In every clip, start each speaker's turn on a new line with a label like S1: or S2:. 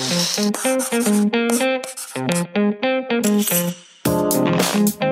S1: Thank you.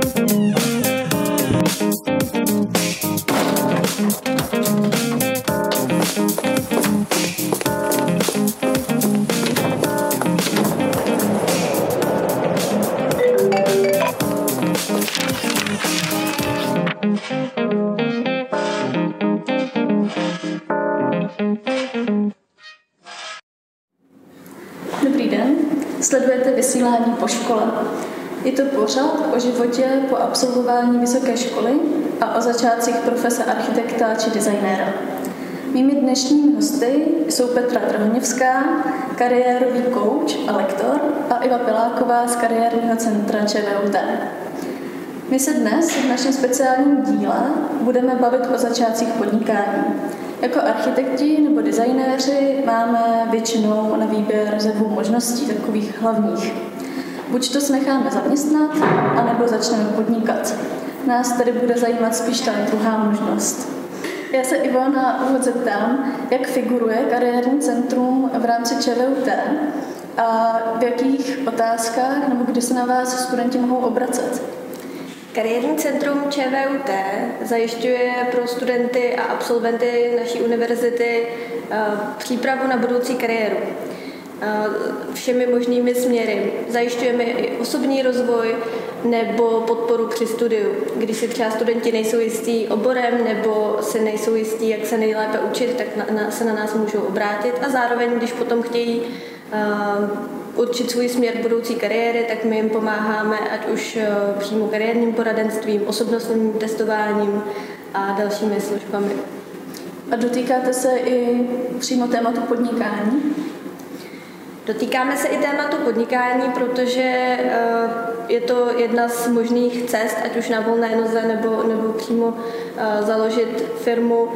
S1: Absolvování vysoké školy a o začátcích profese architekta či designéra. Mými dnešními hosty jsou Petra Drahoněvská, kariérový coach a lektor a Iva Piláková z kariérního centra ČVUT. My se dnes v našem speciálním díle budeme bavit o začátcích podnikání. Jako architekti nebo designéři máme většinou na výběr ze dvou možností, takových hlavních. Buď to se necháme zaměstnat, anebo začneme podnikat. Nás tedy bude zajímat spíš ta druhá možnost. Já se Ivo na úvod zeptám, jak figuruje kariérní centrum v rámci ČVUT a v jakých otázkách nebo kdy se na vás studenti mohou obracet.
S2: Kariérní centrum ČVUT zajišťuje pro studenty a absolventy naší univerzity eh, přípravu na budoucí kariéru všemi možnými směry. Zajišťujeme i osobní rozvoj nebo podporu při studiu, když si třeba studenti nejsou jistí oborem nebo si nejsou jistí, jak se nejlépe učit, tak na, na, se na nás můžou obrátit a zároveň, když potom chtějí uh, určit svůj směr budoucí kariéry, tak my jim pomáháme, ať už eh, přímo kariérním poradenstvím, osobnostním testováním a dalšími službami.
S1: A dotýkáte se i přímo tématu podnikání?
S2: Dotýkáme se i tématu podnikání, protože eh, je to jedna z možných cest, ať už na volné noze nebo, nebo přímo eh, založit firmu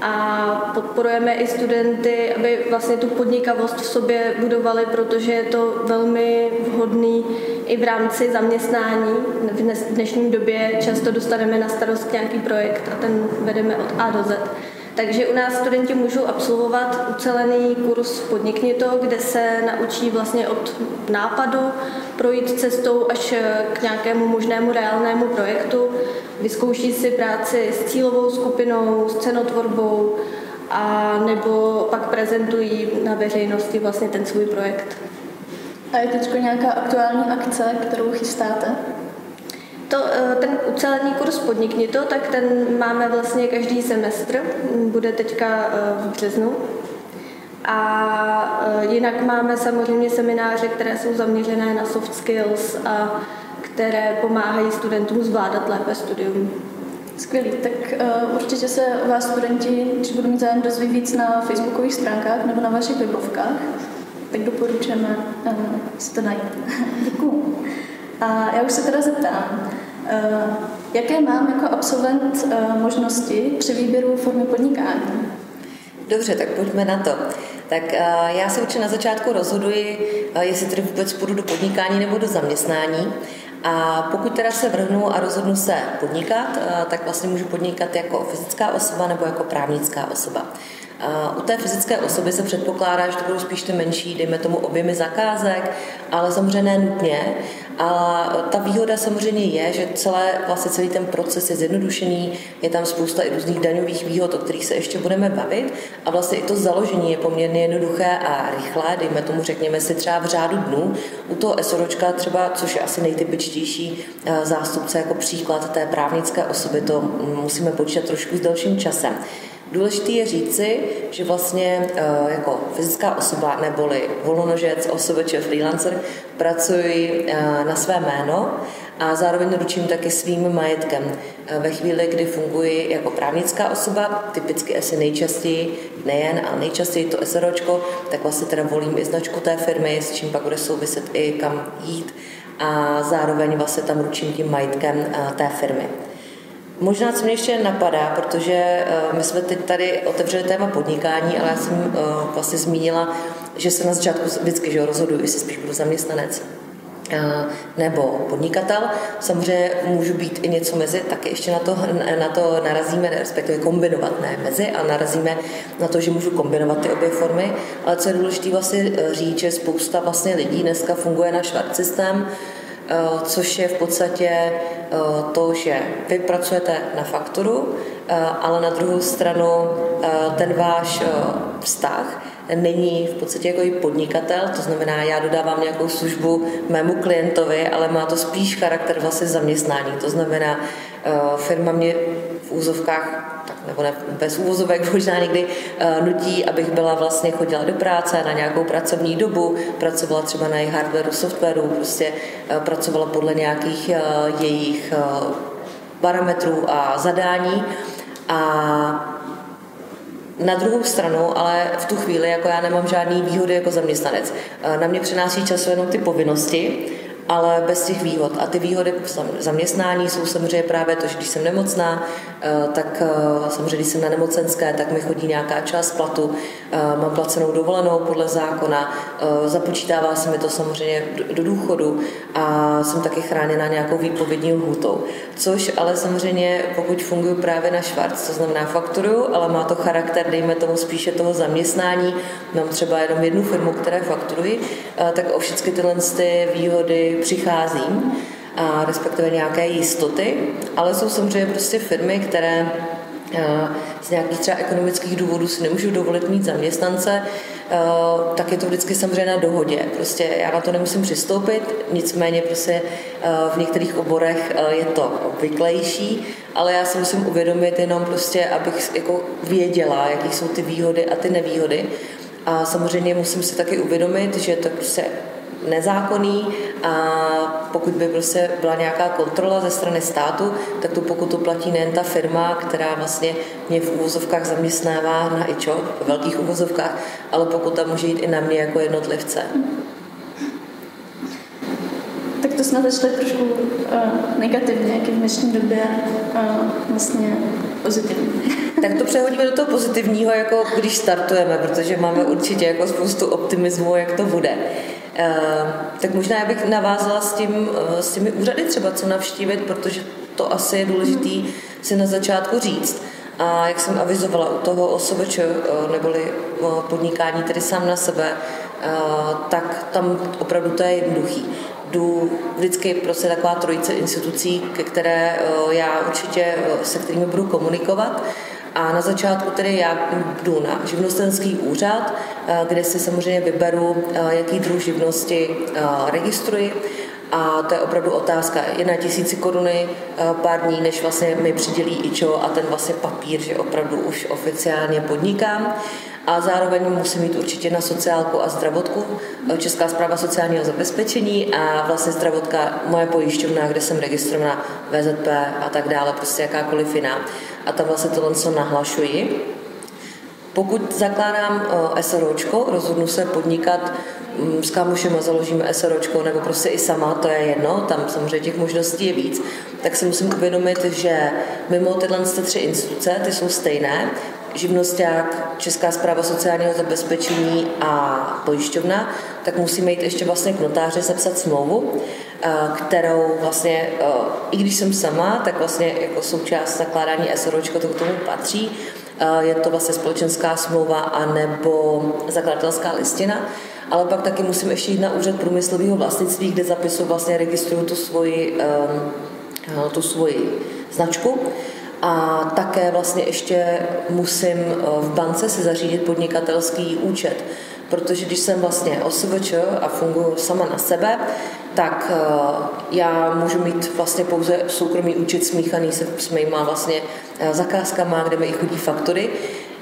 S2: a podporujeme i studenty, aby vlastně tu podnikavost v sobě budovali, protože je to velmi vhodný i v rámci zaměstnání. V dnešní době často dostaneme na starost nějaký projekt a ten vedeme od A do Z. Takže u nás studenti můžou absolvovat ucelený kurz Podnikni to, kde se naučí vlastně od nápadu projít cestou až k nějakému možnému reálnému projektu. Vyzkouší si práci s cílovou skupinou, s cenotvorbou a nebo pak prezentují na veřejnosti vlastně ten svůj projekt.
S1: A je teď nějaká aktuální akce, kterou chystáte?
S2: To, eh, ten ucelený kurz Podnikni to, tak ten máme vlastně každý semestr, bude teďka eh, v březnu. A eh, jinak máme samozřejmě semináře, které jsou zaměřené na soft skills a které pomáhají studentům zvládat lépe studium.
S1: Skvělý, tak uh, určitě se vás studenti, když budou mít zájem, dozví víc na facebookových stránkách nebo na vašich webovkách, tak doporučujeme uh, si to najít. Děkuju. A já už se teda zeptám, eh, jaké mám jako absolvent eh, možnosti při výběru formy podnikání?
S3: Dobře, tak pojďme na to. Tak eh, já se určitě na začátku rozhoduji, jestli tedy vůbec půjdu do podnikání nebo do zaměstnání. A pokud teda se vrhnu a rozhodnu se podnikat, tak vlastně můžu podnikat jako fyzická osoba nebo jako právnická osoba. U té fyzické osoby se předpokládá, že to budou spíš ty menší, dejme tomu objemy zakázek, ale samozřejmě ne nutně. A ta výhoda samozřejmě je, že celé, vlastně celý ten proces je zjednodušený, je tam spousta i různých daňových výhod, o kterých se ještě budeme bavit. A vlastně i to založení je poměrně jednoduché a rychlé, dejme tomu, řekněme si třeba v řádu dnů. U toho SROčka třeba, což je asi nejtypičtější eh, zástupce jako příklad té právnické osoby, to musíme počítat trošku s dalším časem. Důležité je říci, že vlastně eh, jako fyzická osoba neboli volnonožec, či freelancer pracuji eh, na své jméno a zároveň ručím taky svým majetkem. Eh, ve chvíli, kdy funguji jako právnická osoba, typicky asi nejčastěji, nejen, ale nejčastěji to SROčko, tak vlastně teda volím i značku té firmy, s čím pak bude souviset i kam jít a zároveň vlastně tam ručím tím majetkem té firmy. Možná, co mě ještě napadá, protože uh, my jsme teď tady otevřeli téma podnikání, ale já jsem uh, vlastně zmínila, že se na začátku vždycky že rozhoduji, jestli spíš budu zaměstnanec nebo podnikatel. Samozřejmě můžu být i něco mezi, taky ještě na to, na to narazíme, respektive kombinovat, ne mezi, a narazíme na to, že můžu kombinovat ty obě formy. Ale co je důležité vlastně říct, že spousta vlastně lidí dneska funguje na švart systém, což je v podstatě to, že vy pracujete na fakturu, ale na druhou stranu ten váš vztah není v podstatě jako i podnikatel, to znamená, já dodávám nějakou službu mému klientovi, ale má to spíš charakter vlastně zaměstnání. To znamená, eh, firma mě v úzovkách nebo ne, bez úvozovek možná někdy uh, nutí, abych byla vlastně chodila do práce na nějakou pracovní dobu, pracovala třeba na jejich hardwareu, softwaru, prostě uh, pracovala podle nějakých uh, jejich parametrů a zadání a na druhou stranu, ale v tu chvíli, jako já nemám žádný výhody jako zaměstnanec. Na mě přenáší času jenom ty povinnosti, ale bez těch výhod. A ty výhody zaměstnání jsou samozřejmě právě to, že když jsem nemocná, eh, tak eh, samozřejmě, když jsem na nemocenské, tak mi chodí nějaká část platu, mám placenou dovolenou podle zákona, započítává se mi to samozřejmě do důchodu a jsem taky chráněna nějakou výpovědní lhůtou. Což ale samozřejmě, pokud funguji právě na švarc, to znamená fakturu, ale má to charakter, dejme tomu spíše toho zaměstnání, mám třeba jenom jednu firmu, které fakturuji, tak o všechny tyhle ty výhody přicházím, a respektive nějaké jistoty, ale jsou samozřejmě prostě firmy, které z nějakých třeba ekonomických důvodů si nemůžu dovolit mít zaměstnance, tak je to vždycky samozřejmě na dohodě. Prostě já na to nemusím přistoupit, nicméně prostě v některých oborech je to obvyklejší, ale já si musím uvědomit jenom prostě, abych jako věděla, jaký jsou ty výhody a ty nevýhody. A samozřejmě musím si taky uvědomit, že to prostě nezákonný a pokud by prostě byla nějaká kontrola ze strany státu, tak tu pokutu platí nejen ta firma, která vlastně mě v úvozovkách zaměstnává na IČO, v velkých úvozovkách, ale pokuta může jít i na mě jako jednotlivce.
S1: Tak to jsme začali trošku uh, negativně, jak v dnešní době uh, vlastně pozitivní.
S3: Tak to přehodíme do toho pozitivního, jako když startujeme, protože máme určitě jako spoustu optimismu, jak to bude. Eh, tak možná bych navázala s, tím, eh, s těmi úřady třeba, co navštívit, protože to asi je důležitý si na začátku říct. A jak jsem avizovala u toho osobeče, eh, neboli podnikání tedy sám na sebe, tak tam opravdu to je jednoduchý. Jdu vždycky prostě taková trojice institucí, ke které já určitě se kterými budu komunikovat a na začátku tedy já jdu na živnostenský úřad, eh, kde si samozřejmě vyberu, eh, jaký druh živnosti eh, registruji. A to je opravdu otázka. Je na tisíci koruny pár dní, než vlastně mi přidělí IČO a ten vlastně papír, že opravdu už oficiálně podnikám a zároveň musím mít určitě na sociálku a zdravotku, Česká zpráva sociálního zabezpečení a vlastně zdravotka moje pojišťovna, kde jsem registrovaná VZP a tak dále, prostě jakákoliv jiná. A tam vlastně tohle co nahlašuji. Pokud zakládám SROčko, rozhodnu se podnikat s kámošem a založíme SROčko, nebo prostě i sama, to je jedno, tam samozřejmě těch možností je víc, tak si musím uvědomit, že mimo tyhle tři instituce, ty jsou stejné, živnosták, Česká zpráva sociálního zabezpečení a pojišťovna, tak musíme jít ještě vlastně k notáři sepsat smlouvu, eh, kterou vlastně, eh, i když jsem sama, tak vlastně jako součást zakládání SROčko to k tomu patří. Eh, je to vlastně společenská smlouva a nebo zakladatelská listina, ale pak taky musím ještě jít na úřad průmyslového vlastnictví, kde zapisuju vlastně registruju tu svoji, tu svoji značku. A také vlastně ještě musím eh, v bance si zařídit podnikatelský účet, protože když jsem vlastně OSVČ a funguji sama na sebe, tak eh, já můžu mít vlastně pouze soukromý účet smíchaný se s mýma vlastně eh, zakázkama, kde mi chodí faktory.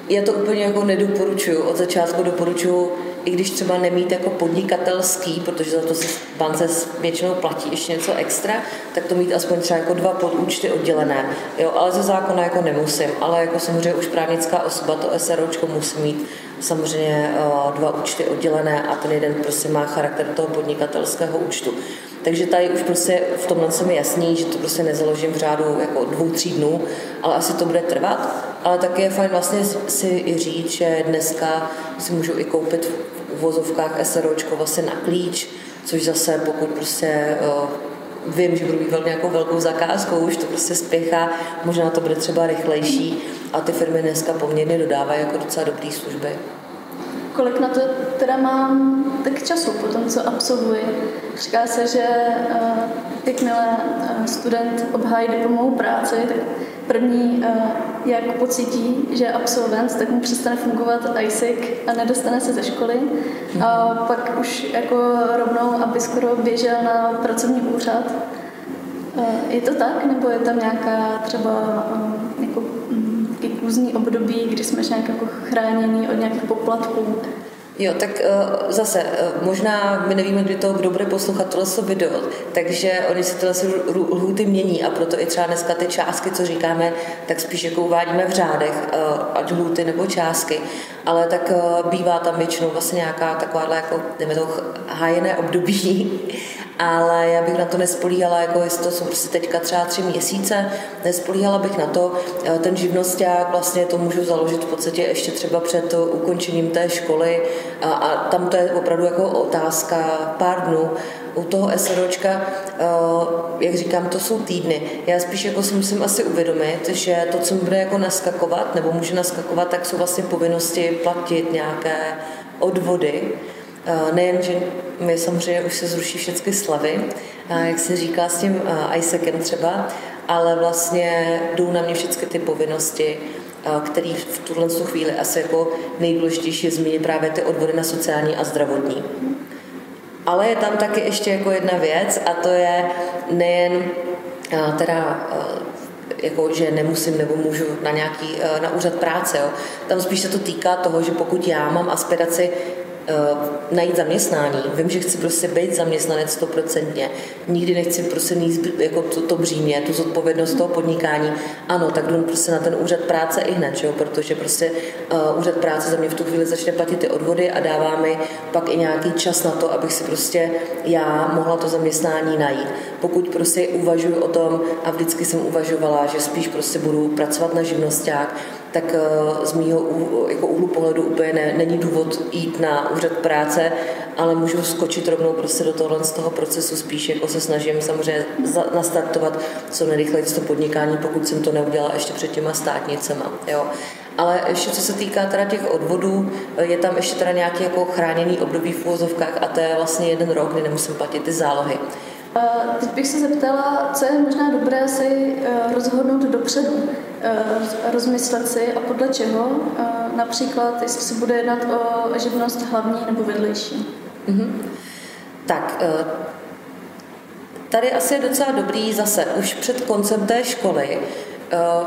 S3: Já to úplně jako nedoporučuju. Od začátku doporučuju i když třeba nemít jako podnikatelský, protože za to se bance většinou platí ještě něco extra, tak to mít aspoň třeba jako dva podúčty oddělené. Jo, ale ze zákona jako nemusím, ale jako samozřejmě už právnická osoba, to SROčko musí mít samozřejmě uh, dva účty oddělené a ten jeden prostě má charakter toho podnikatelského účtu. Takže tady už prostě v tomhle se mi jasný, že to prostě nezaložím v řádu jako dvou, tří dnů, ale asi to bude trvat. Ale taky je fajn vlastně si i říct, že dneska si můžu i koupit v uvozovkách SROčko vlastně na klíč, což zase pokud prostě vím, že budu mít nějakou velkou zakázkou, už to prostě spěchá, možná to bude třeba rychlejší a ty firmy dneska poměrně dodávají jako docela dobré služby.
S1: Kolik na to teda mám tak času po tom, co absolvuji? Říká se, že uh, jakmile uh, student obhájí diplomovou práci, tak první, uh, jak pocítí, že je absolvent, tak mu přestane fungovat ISIC a nedostane se ze školy. A pak už jako rovnou, aby skoro běžel na pracovní úřad. Je to tak, nebo je tam nějaká třeba jako různý období, kdy jsme nějak jako chráněni od nějakých poplatků.
S3: Jo, tak uh, zase, uh, možná my nevíme, kdy to, kdo bude poslouchat tohle video, takže oni se tyhle lhuty mění a proto i třeba dneska ty částky, co říkáme, tak spíš jako uvádíme v řádech, uh, ať lhuty nebo částky, ale tak bývá tam většinou vlastně nějaká taková jako, nevím, to hájené období ale já bych na to nespolíhala, jako jestli to jsou prostě teďka třeba tři měsíce, nespolíhala bych na to, eh, ten živnosták vlastně to můžu založit v podstatě ještě třeba před ukončením té školy. A, a tam to je opravdu jako otázka pár dnů, u toho SROčka, eh, jak říkám, to jsou týdny. Já spíš jako si musím asi uvědomit, že to, co mi bude jako naskakovat, nebo může naskakovat, tak jsou vlastně povinnosti platit nějaké odvody, nejen, že my samozřejmě už se zruší všechny slavy, eh, jak se říká s tím eh, ISECem třeba, ale vlastně jdou na mě všechny ty povinnosti, který v tuhle chvíli asi jako nejdůležitější je zmínit právě ty odvody na sociální a zdravotní. Ale je tam taky ještě jako jedna věc a to je nejen teda jako, že nemusím nebo můžu na nějaký na úřad práce. Jo. Tam spíš se to týká toho, že pokud já mám aspiraci uh, najít zaměstnání. Vím, že chci prostě být zaměstnanec stoprocentně. Nikdy nechci prostě mít jako to, to břímě, tu zodpovědnost toho podnikání. Ano, tak jdu prostě na ten úřad práce i hned, jo? protože prostě uh, úřad práce za mě v tu chvíli začne platit ty odvody a dává mi pak i nějaký čas na to, abych si prostě já mohla to zaměstnání najít. Pokud prostě uvažuji o tom, a vždycky jsem uvažovala, že spíš prostě budu pracovat na živnosták, tak eh, z mýho jako úhlu pohledu úplně ne, není důvod jít na úřad práce, ale můžu skočit rovnou prostě do tohle z toho procesu, spíš jako se snažím samozřejmě nastartovat co nejrychleji to podnikání, pokud jsem to neudělala ještě před těma státnicema. Jo. Ale ještě co se týká teda těch odvodů, je tam ještě teda nějaký jako chráněný období v úvozovkách a to je vlastně jeden rok, kdy nemusím platit ty zálohy.
S1: Teď bych se zeptala, co je možná dobré si eh, rozhodnout dopředu, eh, rozmyslet si a podle čeho, eh, například jestli se bude jednat o živnost hlavní nebo vedlejší. Mm-hmm.
S3: Tak, tady asi je docela dobrý zase už před koncem té školy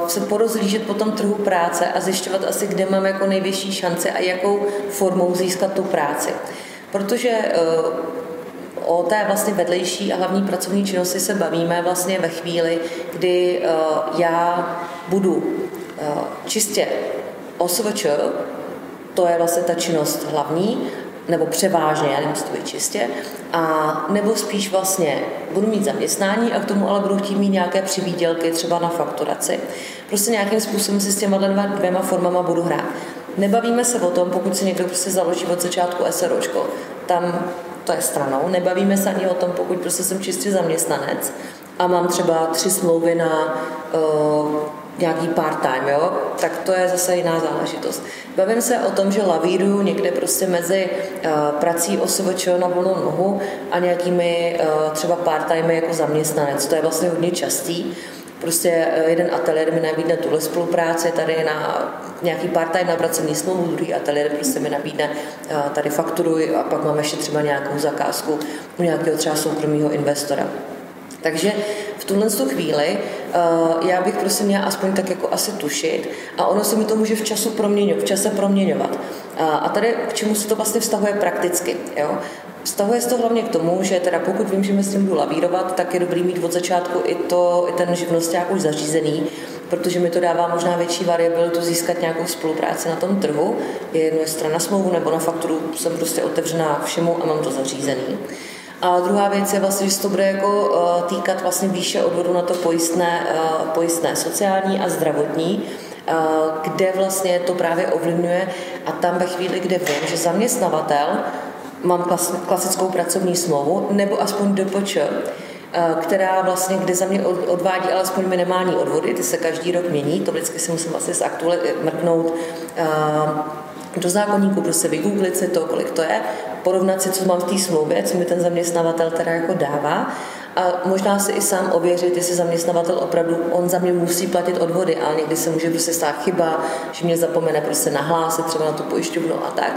S3: se porozlížet po tom trhu práce a zjišťovat asi, kde mám jako největší šance a jakou formou získat tu práci. Protože o té vlastně vedlejší a hlavní pracovní činnosti se bavíme vlastně ve chvíli, kdy uh, já budu uh, čistě OSVČ, to je vlastně ta činnost hlavní, nebo převážně, já nemusím to být čistě, a nebo spíš vlastně budu mít zaměstnání a k tomu ale budu chtít mít nějaké přivýdělky třeba na fakturaci. Prostě nějakým způsobem si s těma dvěma formama budu hrát. Nebavíme se o tom, pokud si někdo prostě založí od začátku SROčko, tam to je stranou. Nebavíme se ani o tom, pokud prostě jsem čistě zaměstnanec a mám třeba tři smlouvy na uh, nějaký part-time, jo? tak to je zase jiná záležitost. Bavím se o tom, že lavíruju někde prostě mezi uh, prací OSVČ na volnou nohu a nějakými uh, třeba part-time jako zaměstnanec. To je vlastně hodně častý. Prostě eh, jeden ateliér mi nabídne tuhle spolupráci tady na nějaký part-time na pracovní smlouvu, druhý ateliér prostě mi nabídne eh, tady fakturuji a pak mám ještě třeba nějakou zakázku u nějakého třeba soukromého investora. Takže v tuhle chvíli uh, já bych prostě měla aspoň tak jako asi tušit a ono se mi to může v, času proměňovat, v čase proměňovat. A tady k čemu se to vlastně vztahuje prakticky. Jo? Vztahuje se to hlavně k tomu, že teda pokud vím, že mi s tím budu lavírovat, tak je dobrý mít od začátku i, to, i ten živnosták už zařízený, protože mi to dává možná větší variabilitu získat nějakou spolupráci na tom trhu. Je jedno, jestli na smlouvu nebo na fakturu jsem prostě otevřená všemu a mám to zařízený. A druhá věc je vlastně, že se to bude jako uh, týkat vlastně výše odvodu na to pojistné, uh, pojistné sociální a zdravotní, uh, kde vlastně to právě ovlivňuje a tam ve chvíli, kde vím, že zaměstnavatel mám klasickou pracovní smlouvu, nebo aspoň DPČ, která vlastně, kde za mě odvádí alespoň minimální odvody, ty se každý rok mění, to vždycky si musím vlastně mrknout do zákonníku, prostě vygooglit si to, kolik to je, porovnat si, co mám v té smlouvě, co mi ten zaměstnavatel teda jako dává a možná si i sám ověřit, jestli zaměstnavatel opravdu, on za mě musí platit odvody, ale někdy se může prostě stát chyba, že mě zapomene prostě nahlásit třeba na tu pojišťovnu a tak.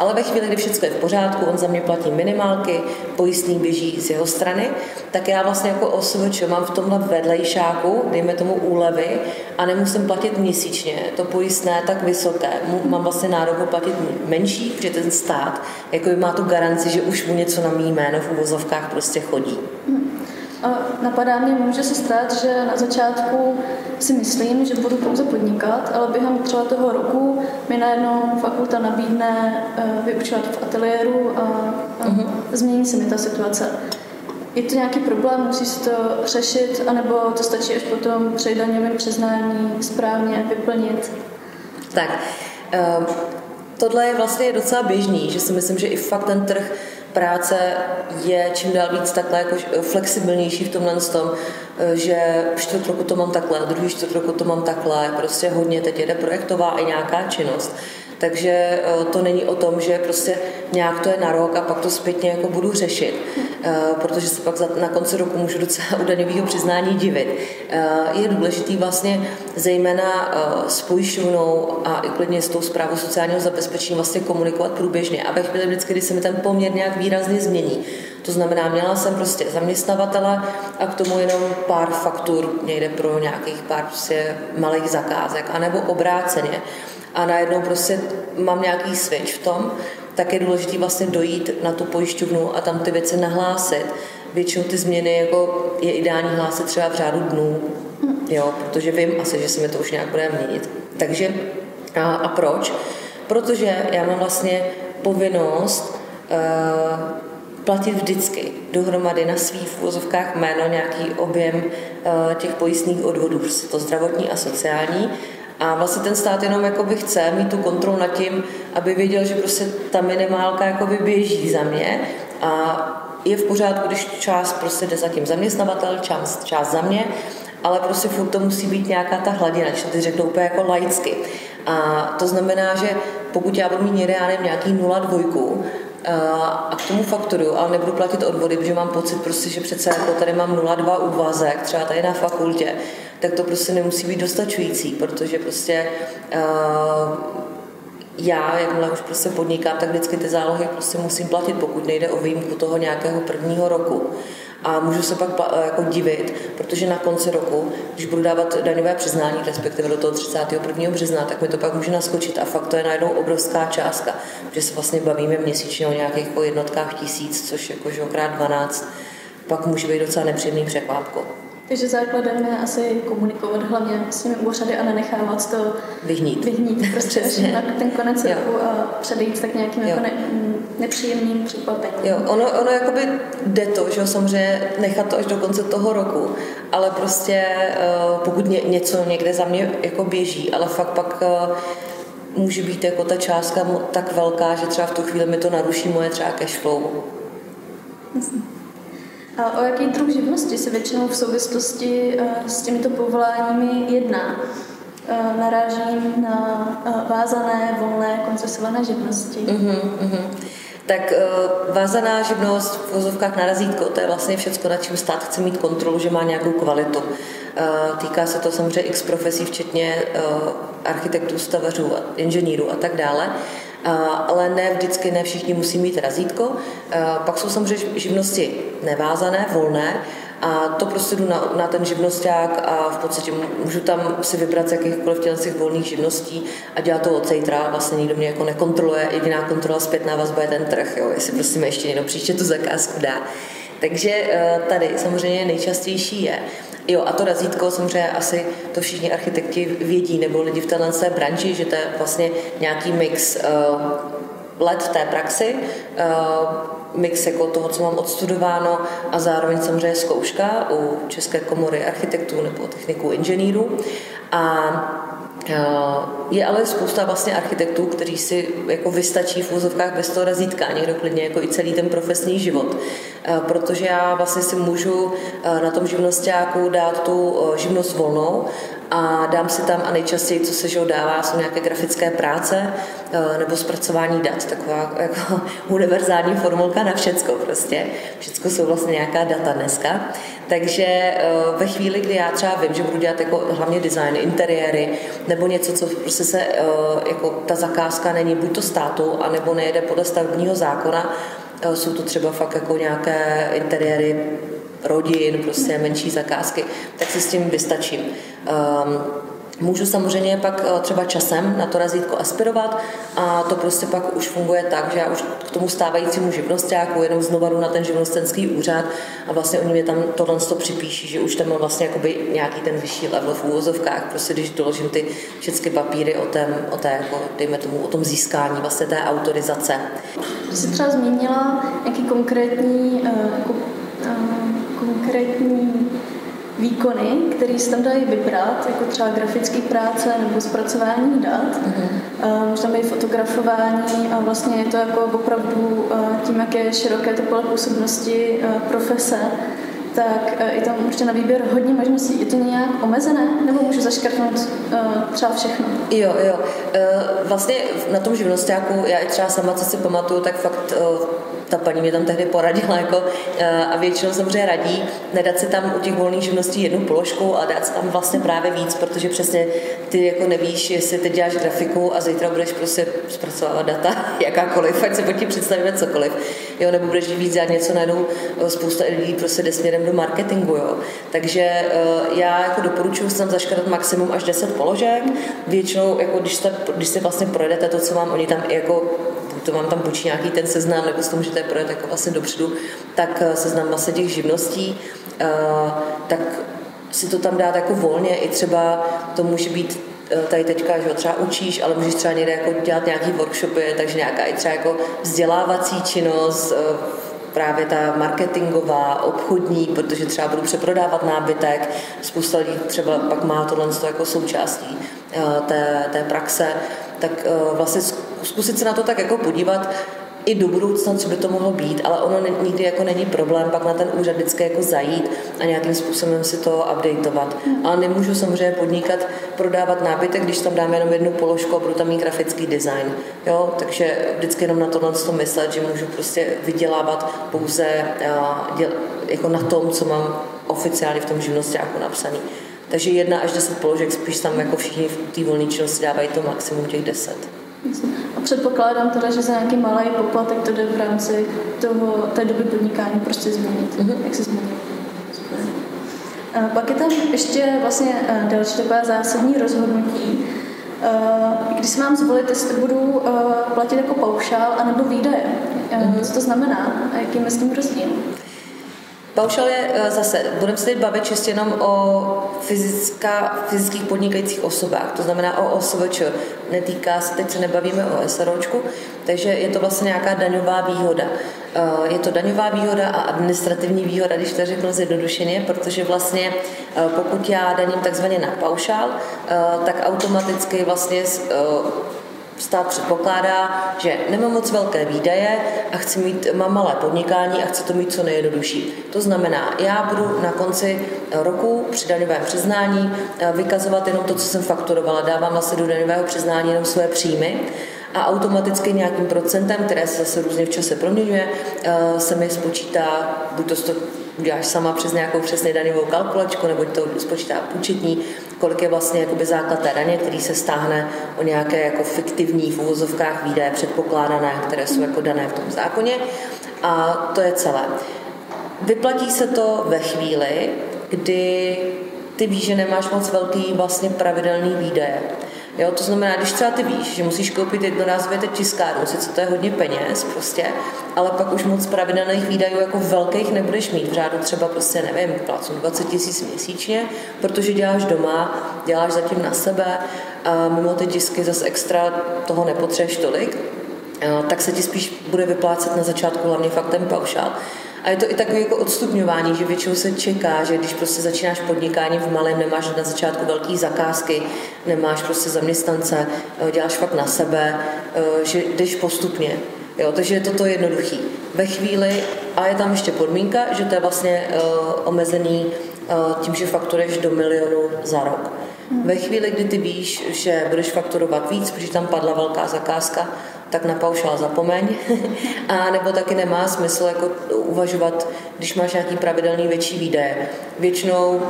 S3: Ale ve chvíli, kdy všechno je v pořádku, on za mě platí minimálky, pojistný běží z jeho strany, tak já vlastně jako OSVČ mám v tomhle vedlejšáku, dejme tomu úlevy, a nemusím platit měsíčně to pojistné tak vysoké. Mám vlastně nárok platit menší, protože ten stát jako má tu garanci, že už mu něco na mý jméno v uvozovkách prostě chodí.
S1: A napadá mě, může se stát, že na začátku si myslím, že budu pouze podnikat, ale během třeba toho roku mi najednou fakulta nabídne uh, vyučovat v ateliéru a, a uh-huh. změní se mi ta situace. Je to nějaký problém, musí se to řešit, anebo to stačí až potom při daňovém přiznání správně vyplnit?
S3: Tak, uh, tohle je vlastně docela běžný, že si myslím, že i fakt ten trh práce je čím dál víc takhle jako flexibilnější v tomhle tom, že čtvrt roku to mám takhle, druhý čtvrt roku to mám takhle, prostě hodně teď jede projektová i nějaká činnost. Takže eh, to není o tom, že prostě nějak to je na rok a pak to zpětně jako budu řešit, eh, protože se pak na konci roku můžu docela u daňového přiznání divit. Eh, je důležitý vlastně zejména s pojišťovnou a i klidně s tou zprávou sociálního zabezpečení vlastně komunikovat průběžně. A ve chvíli vždycky, kdy se mi ten poměr nějak výrazně změní, to znamená, měla jsem prostě zaměstnavatele a k tomu jenom pár faktur někde pro nějakých pár prostě malých zakázek, anebo obráceně a najednou prostě mám nějaký switch v tom, tak je důležité vlastně dojít na tu pojišťovnu a tam ty věci nahlásit. Většinou ty změny jako je ideální hlásit třeba v řádu dnů, jo, protože vím asi, že se mi to už nějak bude měnit. Takže a, a proč? Protože já mám vlastně povinnost uh, platit vždycky dohromady na svých vozovkách jméno nějaký objem uh, těch pojistných odvodů, prostě to zdravotní a sociální a vlastně ten stát jenom jakoby chce mít tu kontrolu nad tím, aby věděl, že prostě ta minimálka jakoby běží za mě a je v pořádku, když část prostě jde za tím zaměstnavatel, část, část za mě, ale prostě furt to musí být nějaká ta hladina, že ty řeknu úplně jako laicky. A to znamená, že pokud já budu mít někde, já nevím, nějaký 0,2, a k tomu faktoru, ale nebudu platit odvody, protože mám pocit prostě, že přece jako tady mám 0,2 úvazek, třeba tady na fakultě, tak to prostě nemusí být dostačující, protože prostě uh, já, jakmile už prostě podnikám, tak vždycky ty zálohy prostě musím platit, pokud nejde o výjimku toho nějakého prvního roku. A můžu se pak jako divit, protože na konci roku, když budu dávat daňové přiznání, respektive do toho 31. března, tak mi to pak může naskočit a fakt to je najednou obrovská částka, protože se vlastně bavíme měsíčně o nějakých jednotkách tisíc, což jako že okrát 12, pak může být docela nepříjemný překvapko.
S1: Takže základem je asi komunikovat hlavně s těmi úřady a nenechávat to
S3: vyhnít,
S1: vyhnít prostě na ten konec jo. roku a předejít tak nějakým jako ne, nepříjemným překvapením.
S3: Jo, ono, ono jakoby jde to, že samozřejmě nechat to až do konce toho roku, ale prostě eh, pokud ně, něco někde za mě jako běží, ale fakt pak eh, může být jako ta částka tak velká, že třeba v tu chvíli mi to naruší moje třeba cash flow.
S1: Jasně. A o jaký druh živnosti se většinou v souvislosti eh, s těmito povoláními jedná? Eh, narážím na eh, vázané, volné, koncesované živnosti.
S3: Mm-hmm, Tak vázaná živnost v vozovkách na razítko, to je vlastně všechno, na čím stát chce mít kontrolu, že má nějakou kvalitu. Týká se to samozřejmě x profesí, včetně architektů, stavařů, inženýrů a tak dále ale ne vždycky, ne všichni musí mít razítko. Pak jsou samozřejmě živnosti nevázané, volné, a to prostě jdu na, na ten živnosták a v podstatě můžu tam si vybrat z jakýchkoliv těch volných živností a dělat to od zítra. Vlastně nikdo mě jako nekontroluje. Jediná kontrola zpětná vazba je ten trh, jo, jestli prostě ještě někdo příště tu zakázku dá. Takže eh, tady samozřejmě nejčastější je, Jo, a to razítko samozřejmě asi to všichni architekti vědí, nebo lidi v téhle branži, že to je vlastně nějaký mix uh, let v té praxi, uh, mix jako toho, co mám odstudováno a zároveň samozřejmě zkouška u České komory architektů nebo techniků inženýrů. A je ale spousta vlastně architektů, kteří si jako vystačí v úzovkách bez toho razítka, někdo klidně jako i celý ten profesní život. Protože já vlastně si můžu na tom živnostáku dát tu živnost volnou a dám si tam a nejčastěji, co se že dává, jsou nějaké grafické práce nebo zpracování dat, taková jako univerzální formulka na všecko prostě. Všecko jsou vlastně nějaká data dneska. Takže ve chvíli, kdy já třeba vím, že budu dělat jako hlavně design, interiéry, nebo něco, co prostě se, eh, jako ta zakázka není buď to státu, anebo nejede podle stavebního zákona, eh, jsou to třeba fakt jako nějaké interiéry rodin, prostě menší zakázky, tak si s tím vystačím. Um, Můžu samozřejmě pak eh, třeba časem na to razítko aspirovat a to prostě pak už funguje tak, že já už k tomu stávajícímu živnostáku jenom znovu jdu na ten živnostenský úřad a vlastně oni mě tam tohle to připíší, že už tam mám vlastně jakoby nějaký ten vyšší level v úvozovkách, prostě když doložím ty všechny papíry o, tém, o té, jako, dejme tomu, o tom získání vlastně té autorizace.
S1: Jsi třeba zmínila nějaký konkrétní, uh, jako, uh, konkrétní výkony, které se tam dají vybrat, jako třeba grafické práce nebo zpracování dat. Mm-hmm. Může tam být fotografování a vlastně je to jako opravdu tím, jak je široké to pole působnosti profese, tak je tam určitě na výběr hodně možností. Je to nějak omezené, nebo můžu zaškrtnout uh, třeba všechno?
S3: Jo, jo. Uh, vlastně na tom živnostáku, já i třeba sama, co si pamatuju, tak fakt uh, ta paní mě tam tehdy poradila jako, eh, a většinou samozřejmě radí nedat si tam u těch volných živností jednu položku a dát si tam vlastně právě víc, protože přesně ty jako nevíš, jestli teď děláš grafiku a zítra budeš prostě zpracovávat data, jakákoliv, ať se pod tím představíme cokoliv, jo, nebo budeš víc dělat něco najednou, eh, spousta lidí prostě jde směrem do marketingu, jo. Takže eh, já jako doporučuji si tam zaškrtat maximum až 10 položek, většinou, jako když, jste, když si vlastně projedete to, co vám oni tam jako to vám tam půjčí nějaký ten seznam, nebo s tom můžete projet jako vlastně dopředu, tak eh, seznam vlastně těch živností, eh, tak si to tam dát jako volně, i třeba to může být eh, tady teďka, že třeba učíš, ale můžeš třeba někde jako dělat nějaký workshopy, takže nějaká i třeba jako vzdělávací činnost, právě ta marketingová, obchodní, protože třeba budu přeprodávat nábytek, spousta lidí třeba pak má tohle jako součástí té, té praxe, tak vlastně zkusit se na to tak jako podívat, i do budoucna, co by to mohlo být, ale ono nikdy jako není problém pak na ten úřad vždycky jako zajít a nějakým způsobem si to updateovat. Hmm. Ale nemůžu samozřejmě podnikat, prodávat nábytek, když tam dáme jenom jednu položku a budu tam mít grafický design. Jo? Takže vždycky jenom na tohle to myslet, že můžu prostě vydělávat pouze děl, jako na tom, co mám oficiálně v tom živnostáku napsaný. Takže jedna až deset položek, spíš tam jako všichni v té volné činnosti dávají to maximum těch deset.
S1: A předpokládám teda, že za nějaký malý poplatek to jde v rámci toho, té doby podnikání prostě změnit, mm-hmm. jak se změnit. A pak je tam ještě vlastně eh, další takové zásadní rozhodnutí, eh, když si mám zvolit, jestli budu eh, platit jako paušál anebo výdaje. Mm-hmm. Co to znamená a jaký je mezi tím rozdíl?
S3: Paušal je eh, zase, budeme se teď bavit čistě jenom o fyzická, fyzických podnikajících osobách, to znamená o OSVČ. Netýká se, teď se nebavíme o SROčku, takže je to vlastně nějaká daňová výhoda. Eh, je to daňová výhoda a administrativní výhoda, když to řeknu zjednodušeně, protože vlastně eh, pokud já daním takzvaně na paušál, tak automaticky vlastně stát předpokládá, že nemám moc velké výdaje a chci mít, mám malé podnikání a chci to mít co nejjednodušší. To znamená, já budu na konci roku při daňovém přiznání eh, vykazovat jenom to, co jsem fakturovala. Dávám vlastně do daňového přiznání jenom své příjmy a automaticky nějakým procentem, které se zase různě v čase proměňuje, eh, se mi spočítá, buď to uděláš sama přes nějakou přesně daňovou kalkulačku, nebo to spočítá účetní, kolik je vlastně jakoby základ té daně, který se stáhne o nějaké jako fiktivní v uvozovkách výdaje předpokládané, které jsou jako dané v tom zákoně. A to je celé. Vyplatí se to ve chvíli, kdy ty víš, že nemáš moc velký vlastně pravidelný výdaje. Jo, to znamená, když třeba ty víš, že musíš koupit jednorázově teď tiskárnu, sice to je hodně peněz prostě, ale pak už moc pravidelných výdajů jako velkých nebudeš mít, v řádu třeba prostě, nevím, placím 20 tisíc měsíčně, protože děláš doma, děláš zatím na sebe a mimo ty tisky zase extra toho nepotřebuješ tolik, tak se ti spíš bude vyplácet na začátku hlavně fakt ten paušál. A je to i takové jako odstupňování, že většinou se čeká, že když prostě začínáš podnikání v malém, nemáš na začátku velké zakázky, nemáš prostě zaměstnance, eh, děláš fakt na sebe, eh, že jdeš postupně. Jo, takže je to to jednoduchý. Ve chvíli, a je tam ještě podmínka, že to je vlastně uh, omezený tím, že fakturuješ do milionu za rok. Ve chvíli, kdy ty víš, že budeš fakturovat víc, protože tam padla velká zakázka, tak na paušál zapomeň. a nebo taky nemá smysl jako uvažovat, když máš nějaký pravidelný větší výdaje. Většinou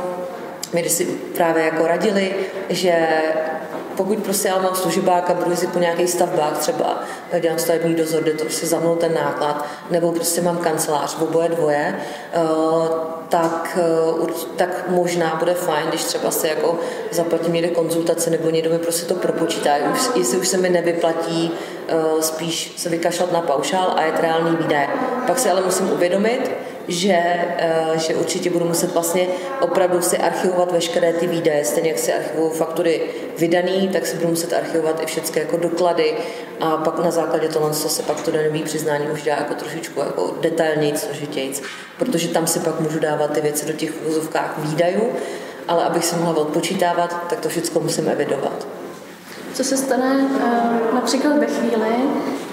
S3: mi si právě jako radili, že pokud prostě já mám služebáka, budu jezdit po nějakých stavbách třeba, dělám stavební dozor, kde to prostě za mnou ten náklad, nebo prostě mám kancelář, oboje dvoje, tak, eh, tak možná bude fajn, když třeba se jako zaplatím někde konzultace nebo někdo mi prostě to propočítá, jestli už se mi nevyplatí eh, spíš se vykašlat na paušál a je reálný výdaje. Pak si ale musím uvědomit, že, eh, že určitě budu muset vlastně opravdu si archivovat veškeré ty výdaje, stejně jak si archivuju faktury vydaný, tak si budu muset archivovat i všechny jako doklady. A pak na základě toho se pak to daňové přiznání už dá jako trošičku jako detailněji, složitějíc, protože tam si pak můžu dávat ty věci do těch vozovkách výdajů, ale abych si mohla odpočítávat, tak to všechno musím evidovat.
S1: Co se stane uh, například ve chvíli,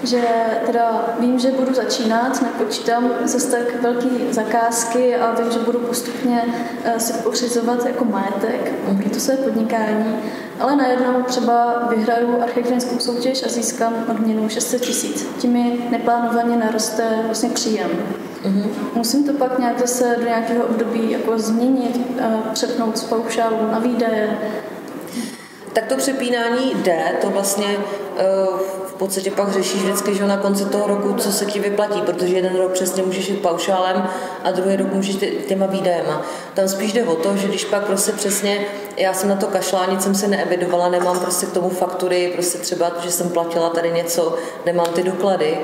S1: že teda vím, že budu začínat, nepočítám zase tak velký zakázky a vím, že budu postupně uh, si pořizovat jako majetek pro to své podnikání, ale najednou třeba vyhraju architektonickou soutěž a získám odměnu 600 tisíc. Tím mi neplánovaně naroste vlastně příjem. Mm-hmm. Musím to pak nějak zase do nějakého období jako změnit, uh, přepnout z paušálu na výdaje,
S3: tak to přepínání jde, to vlastně eh, v podstatě pak řešíš vždycky, že na konci toho roku, co se ti vyplatí, protože jeden rok přesně můžeš jít paušálem a druhý rok můžeš těma výdajema. Tam spíš jde o to, že když pak prostě přesně, já jsem na to kašla, nic jsem se neevidovala, nemám prostě k tomu faktury, prostě třeba, že jsem platila tady něco, nemám ty doklady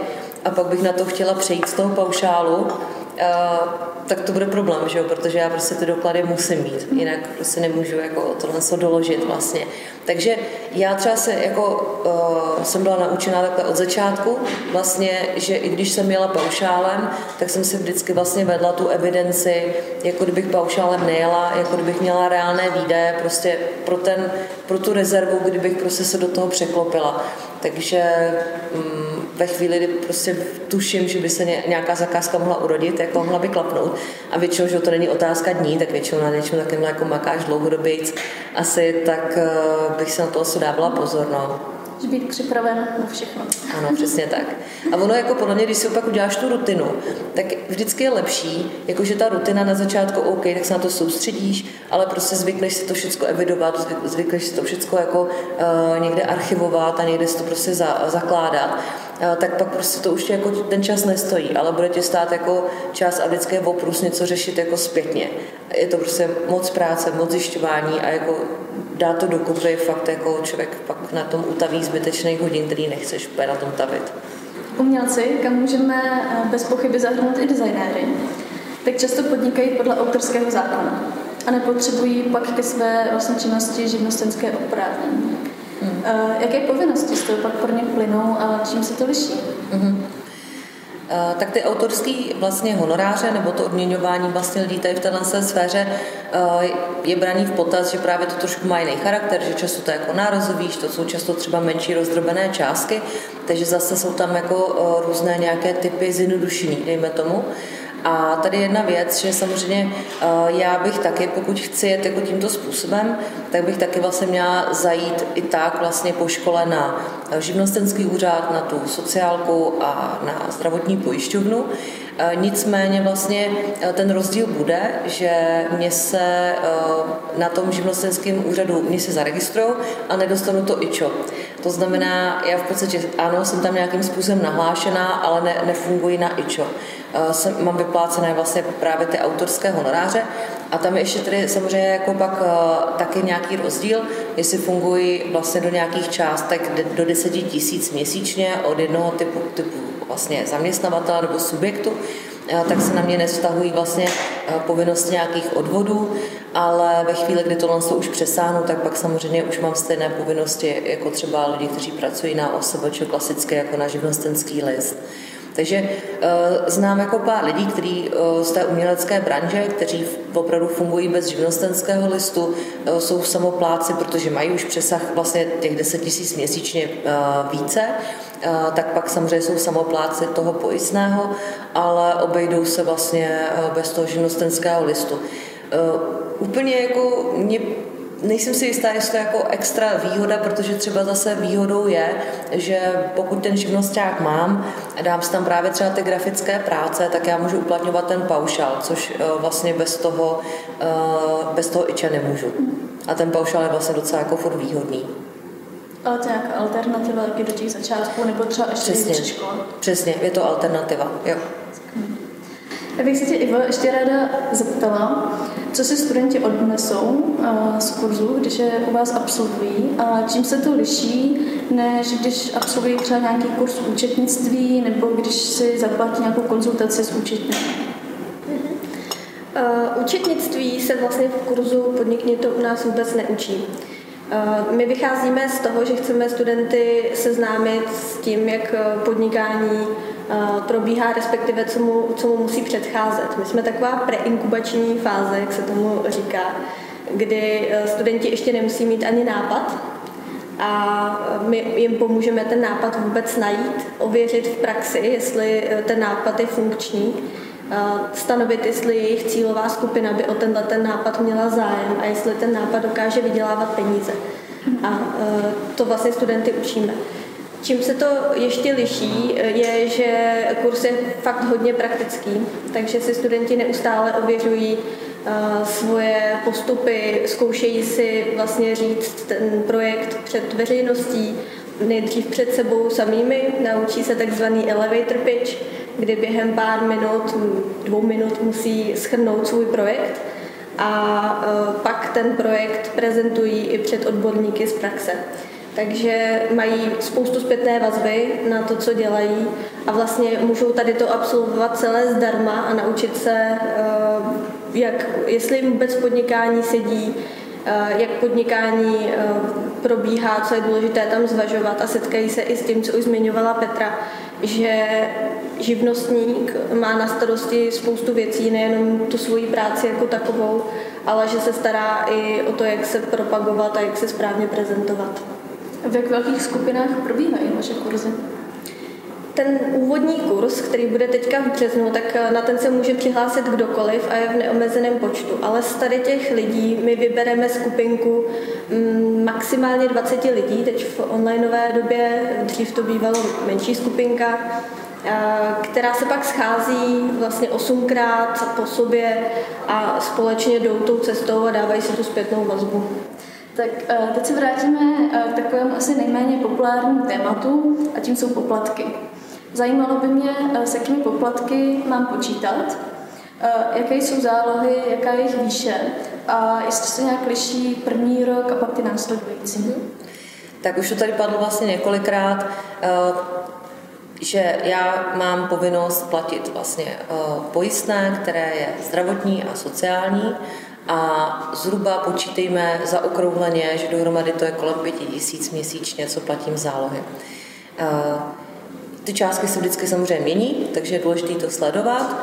S3: a pak bych na to chtěla přejít z toho paušálu, tak to bude problém, že jo? protože já prostě ty doklady musím mít, jinak prostě nemůžu jako tohle co doložit vlastně. Takže já třeba se jako uh, jsem byla naučená takhle od začátku, vlastně, že i když jsem měla paušálem, tak jsem si vždycky vlastně vedla tu evidenci, jako kdybych paušálem nejela, jako kdybych měla reálné výdaje prostě pro, ten, pro tu rezervu, kdybych prostě se do toho překlopila. Takže um, ve chvíli, kdy prostě tuším, že by se nějaká zakázka mohla urodit, jako mohla by klapnout, a většinou, že to není otázka dní, tak většinou na něčem takovém jako makáš dlouhodobě asi, tak uh, bych se na to asi dávala pozor. No
S1: že být připraven na všechno.
S3: Ano, přesně tak. A ono jako podle mě, když si opak uděláš tu rutinu, tak vždycky je lepší, jakože ta rutina na začátku, OK, tak se na to soustředíš, ale prostě zvykneš si to všechno evidovat, zvykneš si to všechno jako uh, někde archivovat a někde si to prostě za, zakládat tak pak prostě to už jako ten čas nestojí, ale bude tě stát jako čas a vždycky je oprus něco řešit jako zpětně. Je to prostě moc práce, moc zjišťování a jako dá to dokupy, fakt jako člověk pak na tom utaví zbytečných hodin, který nechceš úplně na tom tavit.
S1: Umělci, kam můžeme eh, bez pochyby zahrnout i designéry, tak často podnikají podle autorského zákona a nepotřebují pak ke své vlastně činnosti živnostenské oprávnění. Hmm. Jaké povinnosti z toho pak pro ně plynou a čím se to liší? Hmm.
S3: Tak ty autorský vlastně honoráře nebo to odměňování vlastně lidí tady v této sféře je braný v potaz, že právě to trošku má jiný charakter, že často to je jako nárazový, to jsou často třeba menší rozdrobené částky, takže zase jsou tam jako různé nějaké typy zjednodušení, dejme tomu. A tady jedna věc, že samozřejmě eh, já bych taky, pokud chci jet jako tímto způsobem, tak bych taky vlastně měla zajít i tak vlastně po škole na živnostenský úřad, na tu sociálku a na zdravotní pojišťovnu. Eh, nicméně vlastně eh, ten rozdíl bude, že mě se na tom živnostenském úřadu mě se zaregistrují a nedostanu to IČO. To znamená, já v podstatě ano, jsem tam nějakým způsobem nahlášená, ale ne, nefunguji na IČO. Eh, jsem, mám vyplácené vlastně právě ty autorské honoráře a tam je ještě tedy samozřejmě jako pak uh, taky nějaký rozdíl, jestli fungují vlastně do nějakých částek do 10 tisíc měsíčně od jednoho typu, typu vlastně zaměstnavatele nebo subjektu, tak se na mě nevztahují vlastně uh, povinnosti nějakých odvodů, ale ve chvíli, kdy tohle už přesáhnu, tak pak samozřejmě už mám stejné povinnosti jako třeba lidi, kteří pracují na OSVČ klasické jako na živnostenský list. Takže uh, znám jako pár lidí, kteří uh, z té umělecké branže, kteří opravdu fungují bez živnostenského listu, jsou samopláci, protože mají už přesah vlastně těch 10 tisíc měsíčně více, tak pak samozřejmě jsou samopláci toho pojistného, ale obejdou se vlastně uh, bez toho živnostenského listu. Uh, úplně jako mě Nejsem si jistá, jestli to je jako extra výhoda, protože třeba zase výhodou je, že pokud ten živnosták mám a dám si tam právě třeba ty grafické práce, tak já můžu uplatňovat ten paušál, což eh, vlastně bez toho, eh, bez toho iče nemůžu. A ten paušál je vlastně docela jako furt výhodný.
S1: Ale to je nějaká alternativa taky do těch začátků, nebo třeba ještě
S3: Přesně. Přesně, je to alternativa, jo.
S1: Já bych se tě, Ivo, ještě ráda zeptala, co si studenti odnesou uh, z kurzu, když je u vás absolvují a čím se to liší, než když absolvují třeba nějaký kurz účetnictví nebo když si zaplatí nějakou konzultaci s účetním.
S2: Uh, účetnictví se vlastně v kurzu Podnikně to u nás vůbec neučí. Uh, my vycházíme z toho, že chceme studenty seznámit s tím, jak podnikání probíhá, respektive co mu, co mu musí předcházet. My jsme taková preinkubační fáze, jak se tomu říká, kdy studenti ještě nemusí mít ani nápad a my jim pomůžeme ten nápad vůbec najít, ověřit v praxi, jestli ten nápad je funkční, stanovit, jestli jejich cílová skupina by o tenhle ten nápad měla zájem a jestli ten nápad dokáže vydělávat peníze. A to vlastně studenty učíme. Čím se to ještě liší, je, že kurz je fakt hodně praktický, takže si studenti neustále ověřují uh, svoje postupy, zkoušejí si vlastně říct ten projekt před veřejností, nejdřív před sebou samými, naučí se takzvaný elevator pitch, kdy během pár minut, dvou minut musí schrnout svůj projekt a uh, pak ten projekt prezentují i před odborníky z praxe. Takže mají spoustu zpětné vazby na to, co dělají a vlastně můžou tady to absolvovat celé zdarma a naučit se, eh, jak, jestli jim vůbec podnikání sedí, eh, jak podnikání probíhá, co je důležité tam zvažovat a setkají se i s tím, co už zmiňovala Petra, že živnostník má na starosti spoustu věcí, nejenom tu svoji práci jako takovou, ale že se stará i o to, jak se propagovat a jak se správně prezentovat.
S1: V jak velkých skupinách probíhají vaše kurzy?
S2: Ten úvodní kurz, který bude teďka v březnu, tak eh, na ten se může přihlásit kdokoliv a je v neomezeném počtu. Ale z tady těch lidí my vybereme skupinku mm, maximálně 20 lidí, teď v onlineové době, dřív to bývalo menší skupinka, která se pak schází vlastně osmkrát po sobě a společně jdou tou cestou a dávají si tu zpětnou vazbu.
S1: Tak eh, teď se vrátíme eh, k takovému asi nejméně populárnímu tématu a tím jsou poplatky. Zajímalo by mě, eh, s jakými poplatky mám počítat, jaké jsou zálohy, jaká je jejich výše a jestli se nějak liší první rok a pak ty následující.
S3: Tak už to tady padlo vlastně několikrát, že já mám povinnost platit vlastně pojistné, které je zdravotní a sociální a zhruba počítejme zaokrouhleně, že dohromady to je kolem pěti tisíc měsíčně, co platím zálohy. Ty částky se vždycky samozřejmě mění, takže je důležité to sledovat.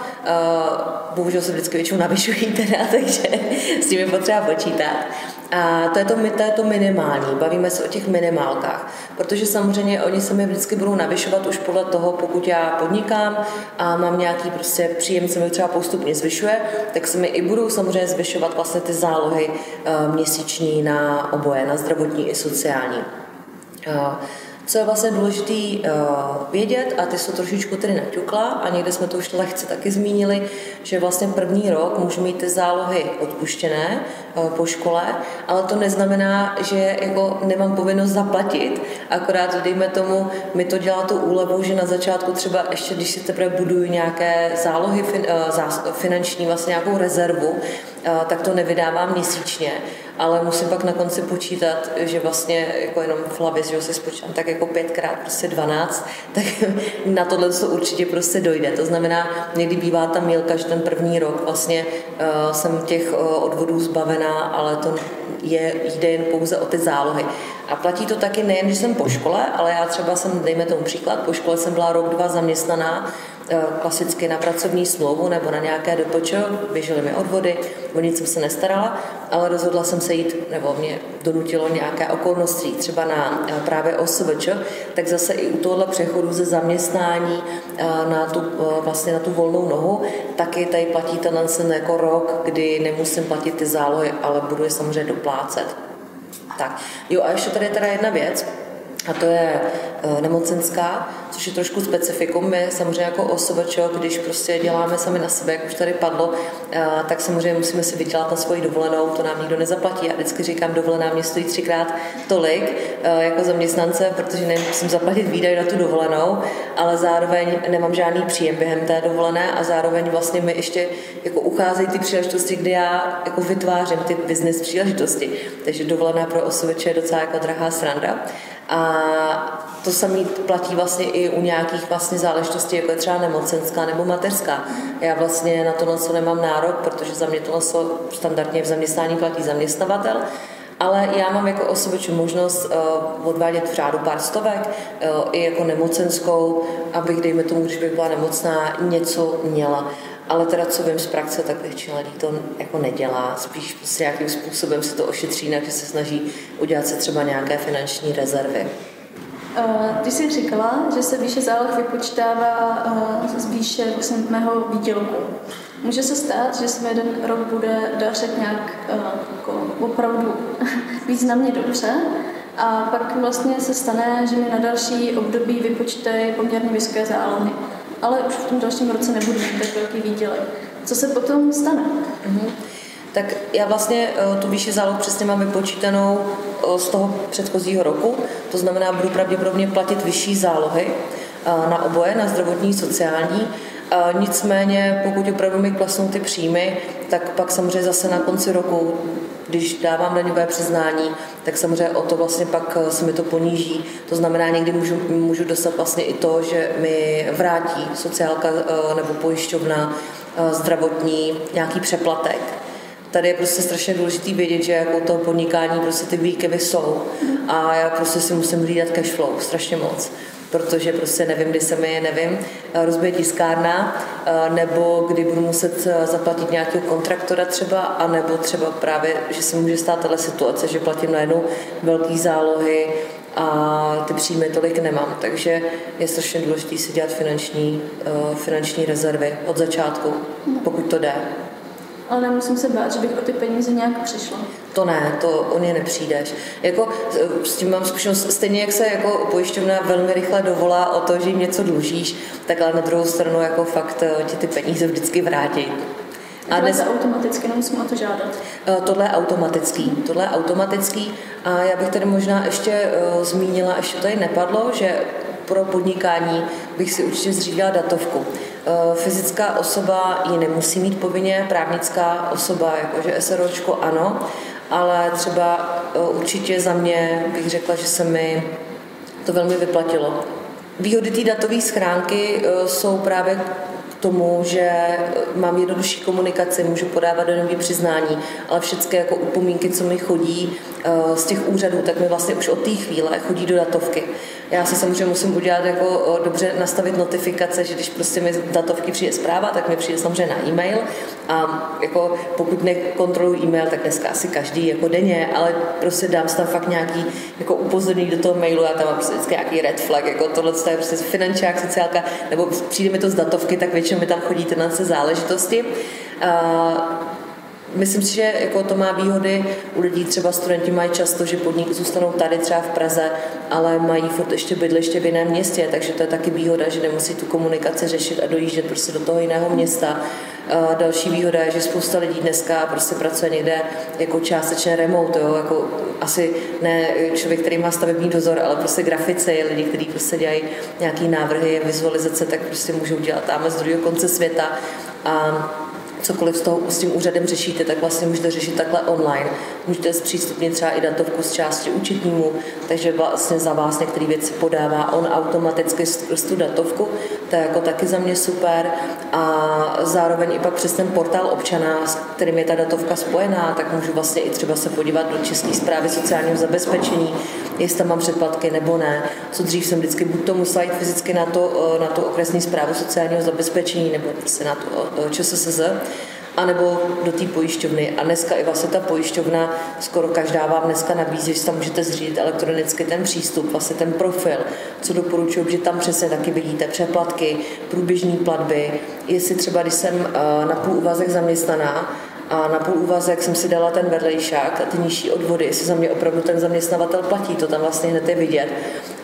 S3: Bohužel se vždycky většinou navyšují teda, takže s tím je potřeba počítat. A to je to, to je to minimální, bavíme se o těch minimálkách, protože samozřejmě oni se mi vždycky budou navyšovat už podle toho, pokud já podnikám a mám nějaký prostě příjem, se mi třeba postupně zvyšuje, tak se mi i budou samozřejmě zvyšovat vlastně ty zálohy uh, měsíční na oboje, na zdravotní i sociální. Co je vlastně důležité uh, vědět, a ty jsou trošičku tedy naťukla, a někde jsme to už lehce taky zmínili, že vlastně první rok můžu mít ty zálohy odpuštěné po škole, ale to neznamená, že jako nemám povinnost zaplatit, akorát dejme tomu, mi to dělá tu úlevu, že na začátku třeba ještě, když si teprve buduju nějaké zálohy zás, finanční, vlastně nějakou rezervu, uh, tak to nevydávám měsíčně ale musím pak na konci počítat, že vlastně jako jenom v hlavě, že si spočítám tak jako pětkrát, prostě 12, tak na tohle to určitě prostě dojde. To znamená, někdy bývá ta mílka, že ten první rok vlastně jsem těch odvodů zbavená, ale to je, jde jen pouze o ty zálohy. A platí to taky nejen, že jsem po škole, ale já třeba jsem, dejme tomu příklad, po škole jsem byla rok, dva zaměstnaná Eh, klasicky na pracovní smlouvu nebo na nějaké dopočo, běžely mi odvody, o nic jsem se nestarala, ale rozhodla jsem se jít, nebo mě donutilo nějaké okolnosti, třeba na eh, právě OSVČ, tak zase i u tohle přechodu ze zaměstnání eh, na tu, vlastně na tu volnou nohu, taky tady platí ten jako rok, kdy nemusím platit ty zálohy, ale budu je samozřejmě doplácet. Tak, jo a ještě tady je teda jedna věc, a to je nemocenská, což je trošku specifikum. My samozřejmě jako OSVČ, když prostě děláme sami na sebe, jak už tady padlo, eh, tak samozřejmě musíme si vydělat na svoji dovolenou, to nám nikdo nezaplatí. Já vždycky říkám, dovolená mě stojí třikrát tolik eh, jako zaměstnance, protože nemusím zaplatit výdaj na tu dovolenou, ale zároveň nemám žádný příjem během té dovolené a zároveň vlastně mi ještě jako ucházejí ty příležitosti, kdy já jako vytvářím ty business příležitosti. Takže dovolená pro OSVČ je docela jako drahá sranda. A to samé platí vlastně i u nějakých vlastně záležitostí, jako je třeba nemocenská nebo mateřská. Já vlastně na to co nemám nárok, protože za mě to standardně v zaměstnání platí zaměstnavatel, ale já mám jako osobič možnost uh, odvádět v řádu pár stovek, uh, i jako nemocenskou, abych, dejme tomu, když bych byla nemocná, něco měla. Ale teda, co vím z praxe, tak většina lidí to jako nedělá. Spíš prostě nějakým způsobem se to ošetří, že se snaží udělat se třeba nějaké finanční rezervy.
S1: Ty jsi říkala, že se výše záloh vypočítává z výše vlastně mého výdělku. Může se stát, že mi jeden rok bude dařit nějak jako opravdu významně dobře a pak vlastně se stane, že mi na další období vypočítají poměrně vysoké zálohy. Ale už v tom dalším roce nebudu mít tak velký výdělek. Co se potom stane? Mm-hmm
S3: tak já vlastně eh, tu výši záloh přesně mám vypočítanou eh, z toho předchozího roku, to znamená, budu pravděpodobně platit vyšší zálohy eh, na oboje, na zdravotní, sociální, Nicméně, pokud opravdu mi klesnou ty příjmy, tak pak samozřejmě zase na konci roku, když dávám daňové přiznání, tak samozřejmě o to vlastně pak se mi to poníží. To znamená, někdy můžu, můžu dostat vlastně i to, že mi vrátí sociálka nebo pojišťovna zdravotní nějaký přeplatek tady je prostě strašně důležitý vědět, že jako to podnikání prostě ty výkyvy jsou a já prostě si musím hlídat cash flow strašně moc protože prostě nevím, kdy se mi, nevím, rozbije tiskárna, nebo kdy budu muset zaplatit nějakého kontraktora třeba, a nebo třeba právě, že se může stát tato situace, že platím najednou velké zálohy a ty příjmy tolik nemám. Takže je strašně důležité si dělat finanční, finanční rezervy od začátku, pokud to jde
S1: ale nemusím se bát, že bych o ty peníze nějak přišla.
S3: To ne, to o ně nepřijdeš. Jako, s tím mám zkušenost, stejně jak se jako pojišťovna velmi rychle dovolá o to, že jim něco dlužíš, tak ale na druhou stranu jako fakt eh, ti ty peníze vždycky vrátí.
S1: A dnes... je automaticky, nemusím o to žádat.
S3: Eh, tohle je automatický. Tohle je automatický. A já bych tady možná ještě uh, zmínila, ještě tady nepadlo, že pro podnikání bych si určitě zřídila datovku. Eh, fyzická osoba ji nemusí mít povinně, právnická osoba, jakože SROčko ano, ale třeba eh, určitě za mě bych řekla, že se mi to velmi vyplatilo. Výhody té datové schránky eh, jsou právě tomu, že mám jednodušší komunikaci, můžu podávat daňové přiznání, ale všechny jako upomínky, co mi chodí z těch úřadů, tak mi vlastně už od té chvíle chodí do datovky. Já si samozřejmě musím udělat jako dobře nastavit notifikace, že když prostě mi datovky přijde zpráva, tak mi přijde samozřejmě na e-mail a jako pokud nekontroluji e-mail, tak dneska asi každý jako denně, ale prostě dám tam fakt nějaký jako upozornění do toho mailu, já tam mám prostě vždycky nějaký red flag, jako tohle je prostě finančák, sociálka, nebo přijde mi to z datovky, tak většinou mi tam chodí tyhle záležitosti. Uh, Myslím si, že jako to má výhody. U lidí třeba studenti mají často, že podnik zůstanou tady třeba v Praze, ale mají furt ještě bydliště v jiném městě, takže to je taky výhoda, že nemusí tu komunikaci řešit a dojíždět prostě do toho jiného města. A další výhoda je, že spousta lidí dneska prostě pracuje někde jako částečně remote, jo? jako asi ne člověk, který má stavební dozor, ale prostě grafice, lidi, kteří prostě dělají nějaký návrhy, vizualizace, tak prostě můžou dělat tam z druhého konce světa. A cokoliv z toho s tím úřadem řešíte, tak vlastně můžete řešit takhle online. Můžete zpřístupnit třeba i datovku z části účetnímu, takže vlastně za vás některé věci podává on automaticky z tu datovku, to je jako taky za mě super. A zároveň i pak přes ten portál občana, s kterým je ta datovka spojená, tak můžu vlastně i třeba se podívat do České zprávy sociálního zabezpečení, jestli tam mám předplatky nebo ne. Co dřív jsem vždycky buď to musela jít fyzicky na to, na to okresní zprávu sociálního zabezpečení nebo prostě na to ČSSZ, anebo do té pojišťovny. A dneska i vlastně ta pojišťovna, skoro každá vám dneska nabízí, že tam můžete zřídit elektronicky ten přístup, vlastně ten profil, co doporučuji, že tam přesně taky vidíte přeplatky, průběžní platby, jestli třeba, když jsem eh, na půl úvazek zaměstnaná, a na půl úvazek jsem si dala ten vedlejšák a ty nižší odvody, jestli za mě opravdu ten zaměstnavatel platí, to tam vlastně hned je vidět.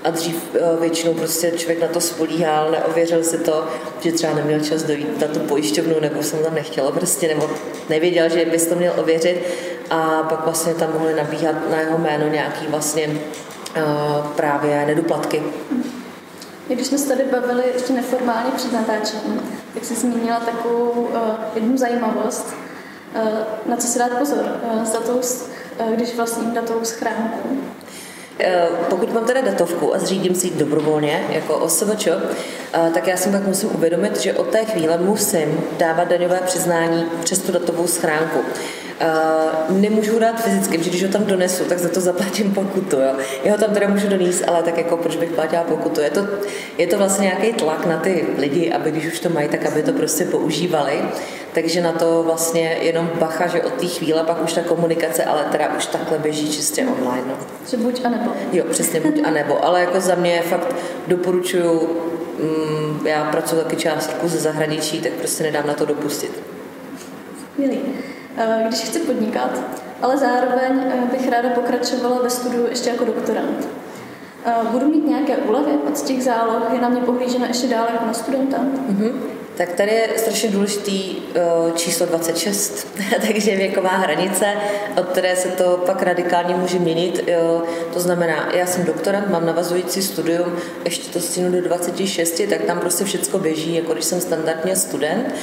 S3: A dřív eh, většinou prostě člověk na to spolíhal, neověřil si to, že třeba neměl čas dojít na tu pojišťovnu, nebo jsem tam nechtěla prostě, nebo nevěděl, že bys to měl ověřit a pak vlastně tam mohli nabíhat na jeho jméno nějaký vlastně uh, právě nedoplatky.
S1: Když jsme se tady bavili ještě neformálně před natáčením, tak jsi zmínila takovou uh, jednu zajímavost, na co si dát pozor, uh, s datou, uh, když vlastním datovou schránku.
S3: Pokud mám teda datovku a zřídím si ji dobrovolně jako OSVČ, tak já si pak musím uvědomit, že od té chvíle musím dávat daňové přiznání přes tu datovou schránku. Uh, nemůžu dát fyzicky, protože když ho tam donesu, tak za to zaplatím pokutu. Jo. Já ho tam teda můžu donést, ale tak jako proč bych platila pokutu. Je to, je to vlastně nějaký tlak na ty lidi, aby když už to mají, tak aby to prostě používali. Takže na to vlastně jenom bacha, že od té chvíle pak už ta komunikace, ale teda už takhle běží čistě online. No.
S1: Že buď a nebo.
S3: Jo, přesně buď a nebo. Ale jako za mě fakt doporučuju, mm, já pracuji taky část ze zahraničí, tak prostě nedám na to dopustit.
S1: Milý. Eh, když chci podnikat, ale zároveň eh, bych ráda pokračovala ve studiu ještě jako doktorant. Eh, budu mít nějaké úlevy od těch záloh, je na mě pohlížena ještě dále jako na studenta?
S3: Mm-hmm. Tak tady je strašně důležitý číslo 26, takže věková hranice, od které se to pak radikálně může měnit. To znamená, já jsem doktorant, mám navazující studium, ještě to stínu do 26, tak tam prostě všechno běží, jako když jsem standardně student,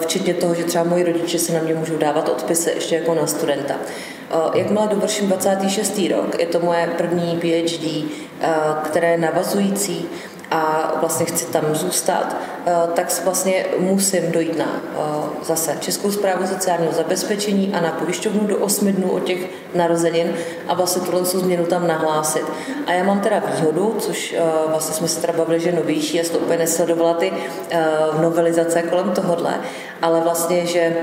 S3: včetně toho, že třeba moji rodiče se na mě můžou dávat odpisy ještě jako na studenta. Jakmile dovrším 26. rok, je to moje první PhD, které je navazující, a vlastně chci tam zůstat, eh, tak vlastně musím dojít na eh, zase Českou zprávu sociálního zabezpečení a na pojišťovnu do 8 dnů od těch narozenin a vlastně tuhle změnu tam nahlásit. A já mám teda výhodu, což eh, vlastně jsme se teda bavili, že novější, já jsem to úplně nesledovala ty novelizace kolem tohohle, ale vlastně, že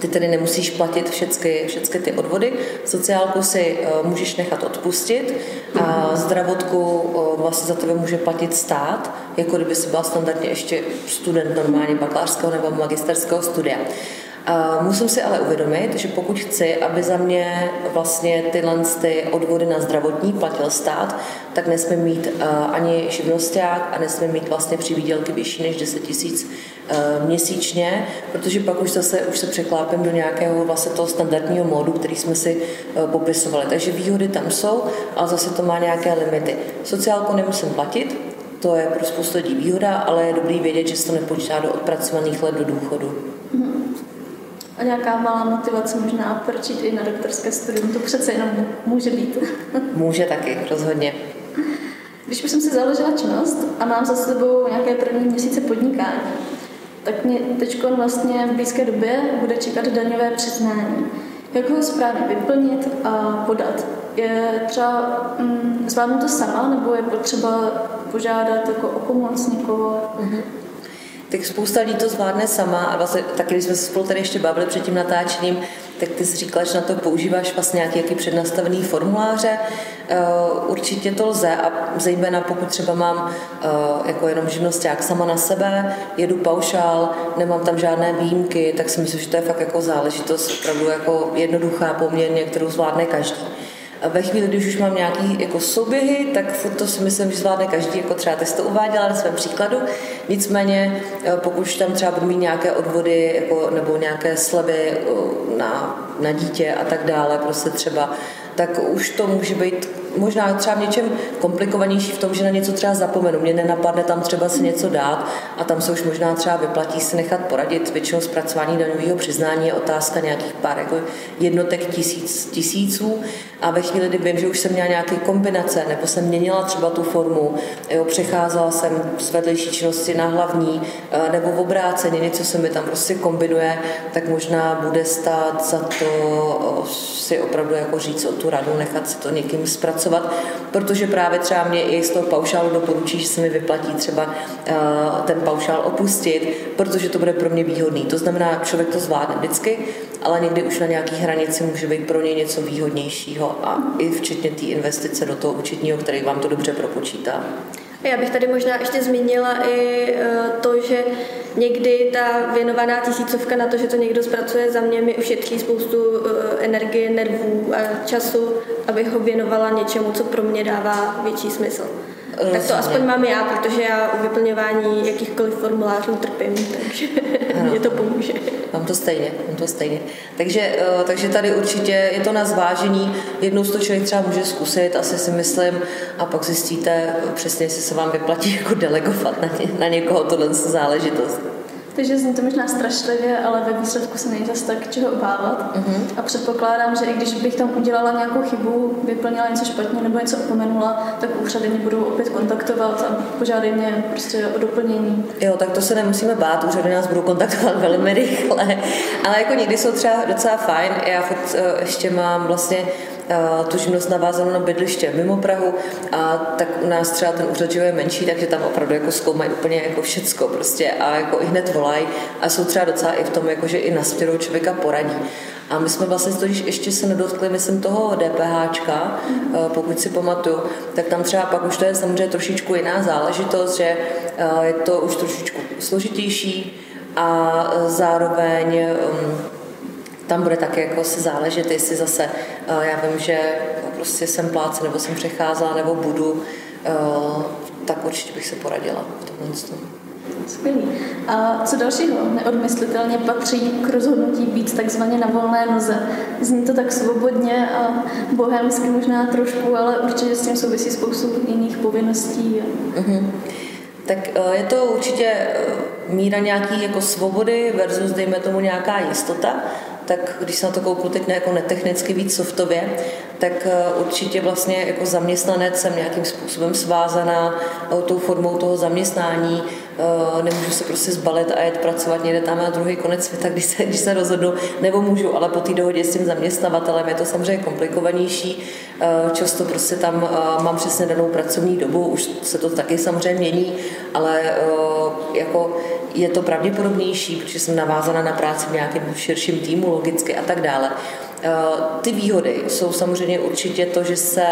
S3: ty tedy nemusíš platit všechny, všechny ty odvody. Sociálku si uh, můžeš nechat odpustit a zdravotku uh, vlastně za tebe může platit stát, jako kdyby si byla standardně ještě student normálně bakalářského nebo magisterského studia. Musím si ale uvědomit, že pokud chci, aby za mě vlastně tyhle ty odvody na zdravotní platil stát, tak nesmím mít ani živnosták a nesmím mít vlastně přivídělky vyšší než 10 tisíc měsíčně, protože pak už zase už se překlápím do nějakého vlastně toho standardního módu, který jsme si popisovali. Takže výhody tam jsou, ale zase to má nějaké limity. Sociálku nemusím platit, to je pro spoustu lidí výhoda, ale je dobrý vědět, že se to nepočítá do odpracovaných let do důchodu.
S1: A nějaká malá motivace možná proč i na doktorské studium, to přece jenom může být.
S3: může taky, rozhodně.
S1: Když už jsem si založila činnost a mám za sebou nějaké první měsíce podnikání, tak mě teď vlastně v blízké době bude čekat daňové přiznání. Jak ho správně vyplnit a podat? Je třeba mm, zvládnu to sama, nebo je potřeba požádat jako o pomoc někoho? Mm-hmm
S3: tak spousta lidí to zvládne sama a vlastně taky, když jsme se spolu tady ještě bavili před tím natáčením, tak ty jsi říkala, že na to používáš vlastně nějaký jaký přednastavený formuláře. Uh, určitě to lze a zejména pokud třeba mám uh, jako jenom živnosták sama na sebe, jedu paušál, nemám tam žádné výjimky, tak si myslím, že to je fakt jako záležitost opravdu jako jednoduchá poměrně, kterou zvládne každý. A ve chvíli, když už mám nějaký jako souběhy, tak to si myslím, že zvládne každý, jako třeba ty to uváděla na svém příkladu. Nicméně, eh, pokud tam třeba budu mít nějaké odvody jako, nebo nějaké slevy eh, na, na dítě a tak dále, prostě třeba, tak už to může být možná třeba v něčem komplikovanější v tom, že na něco třeba zapomenu. Mě nenapadne tam třeba si něco dát a tam se už možná třeba vyplatí si nechat poradit. Většinou zpracování daňového přiznání je otázka nějakých pár jako jednotek tisíc, tisíců a ve chvíli, kdy vím, že už jsem měla nějaké kombinace nebo jsem měnila třeba tu formu, jo, přecházela jsem z vedlejší činnosti na hlavní eh, nebo v obráceně, něco se mi tam prostě kombinuje, tak možná bude stát za to si opravdu jako říct o tu radu, nechat si to někým zpracovat, protože právě třeba mě i z toho paušálu doporučí, že se mi vyplatí třeba eh, ten paušál opustit, protože to bude pro mě výhodný. To znamená, člověk to zvládne vždycky, ale někdy už na nějaký hranici může být pro něj něco výhodnějšího a i včetně té investice do toho účetního, který vám to dobře propočítá.
S2: Já bych tady možná ještě zmínila i eh, to, že někdy ta věnovaná tisícovka na to, že to někdo zpracuje za mě, mi ušetří spoustu eh, energie, nervů a času, abych ho věnovala něčemu, co pro mě dává větší smysl. Tak to aspoň mám já, protože já u vyplňování jakýchkoliv formulářů trpím, takže mě to pomůže.
S3: Mám to stejně, mám to stejně. Takže, eh, takže tady určitě je to na zvážení. Jednou to člověk třeba může zkusit, asi si myslím, a pak zjistíte přesně, jestli se vám vyplatí jako delegovat na, ně, na někoho tohle záležitost.
S1: Takže zní to možná strašlivě, ale ve výsledku se není zase tak čeho obávat. Uh-huh. A předpokládám, že i když bych tam udělala nějakou chybu, vyplnila něco špatně nebo něco opomenula, tak úřady mě budou opět kontaktovat a požádají mě prostě o doplnění.
S3: Jo, tak to se nemusíme bát, úřady nás budou kontaktovat velmi rychle. Ale jako někdy jsou třeba docela fajn. Já uh, ještě mám vlastně tu živnost navázanou na bydliště mimo Prahu a tak u nás třeba ten úřad je menší, takže tam opravdu jako zkoumají úplně jako všecko prostě a jako i hned volají a jsou třeba docela i v tom, jako, že i na směru člověka poradí. A my jsme vlastně to, když ještě se nedotkli, myslím, toho DPHčka, pokud si pamatuju, tak tam třeba pak už to je samozřejmě trošičku jiná záležitost, že je to už trošičku složitější a zároveň um, tam bude také jako se záležet, jestli zase, eh, já vím, že prostě jsem pláce, nebo jsem přecházela, nebo budu, eh, tak určitě bych se poradila v tomhle tom.
S1: Skvělý. A co dalšího neodmyslitelně patří k rozhodnutí být takzvaně na volné noze? Zní to tak svobodně a bohemsky možná trošku, ale určitě s tím souvisí spoustu jiných povinností.
S3: Mm-hmm. Tak eh, je to určitě míra nějaký jako svobody versus, dejme tomu, nějaká jistota tak když se na to kouknu teď ne, jako netechnicky víc softově, tak eh, určitě vlastně jako zaměstnanec jsem nějakým způsobem svázaná eh, tou formou toho zaměstnání, eh, nemůžu se prostě zbalit a jet pracovat někde tam na druhý konec světa, když se, když se rozhodnu, nebo můžu, ale po té dohodě s tím zaměstnavatelem je to samozřejmě komplikovanější, často prostě tam mám přesně danou pracovní dobu, už se to taky samozřejmě mění, ale jako je to pravděpodobnější, protože jsem navázána na práci v nějakém širším týmu, logicky a tak dále. Eh, ty výhody jsou samozřejmě určitě to, že se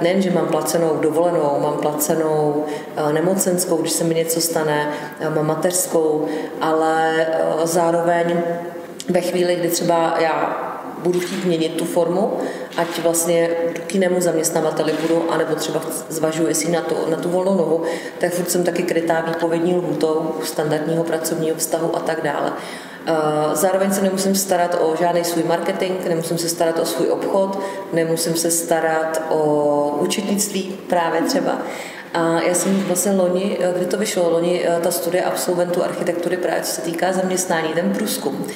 S3: nejen, že mám placenou dovolenou, mám placenou eh, nemocenskou, když se mi něco stane, eh, mám mateřskou, ale zároveň ve chvíli, kdy třeba já budu chtít měnit tu formu, ať vlastně k jinému zaměstnavateli budu, anebo třeba zvažuji, jestli na, to, na tu volnou nohu, tak furt jsem taky krytá výpovědní lhůtou standardního pracovního vztahu a tak dále. Eh, zároveň se nemusím starat o žádný svůj marketing, nemusím se starat o svůj obchod, nemusím se starat o účetnictví právě třeba. A já jsem vlastně loni, eh, kdy to vyšlo, loni eh, ta studie absolventů architektury právě co se týká zaměstnání, ten průzkum.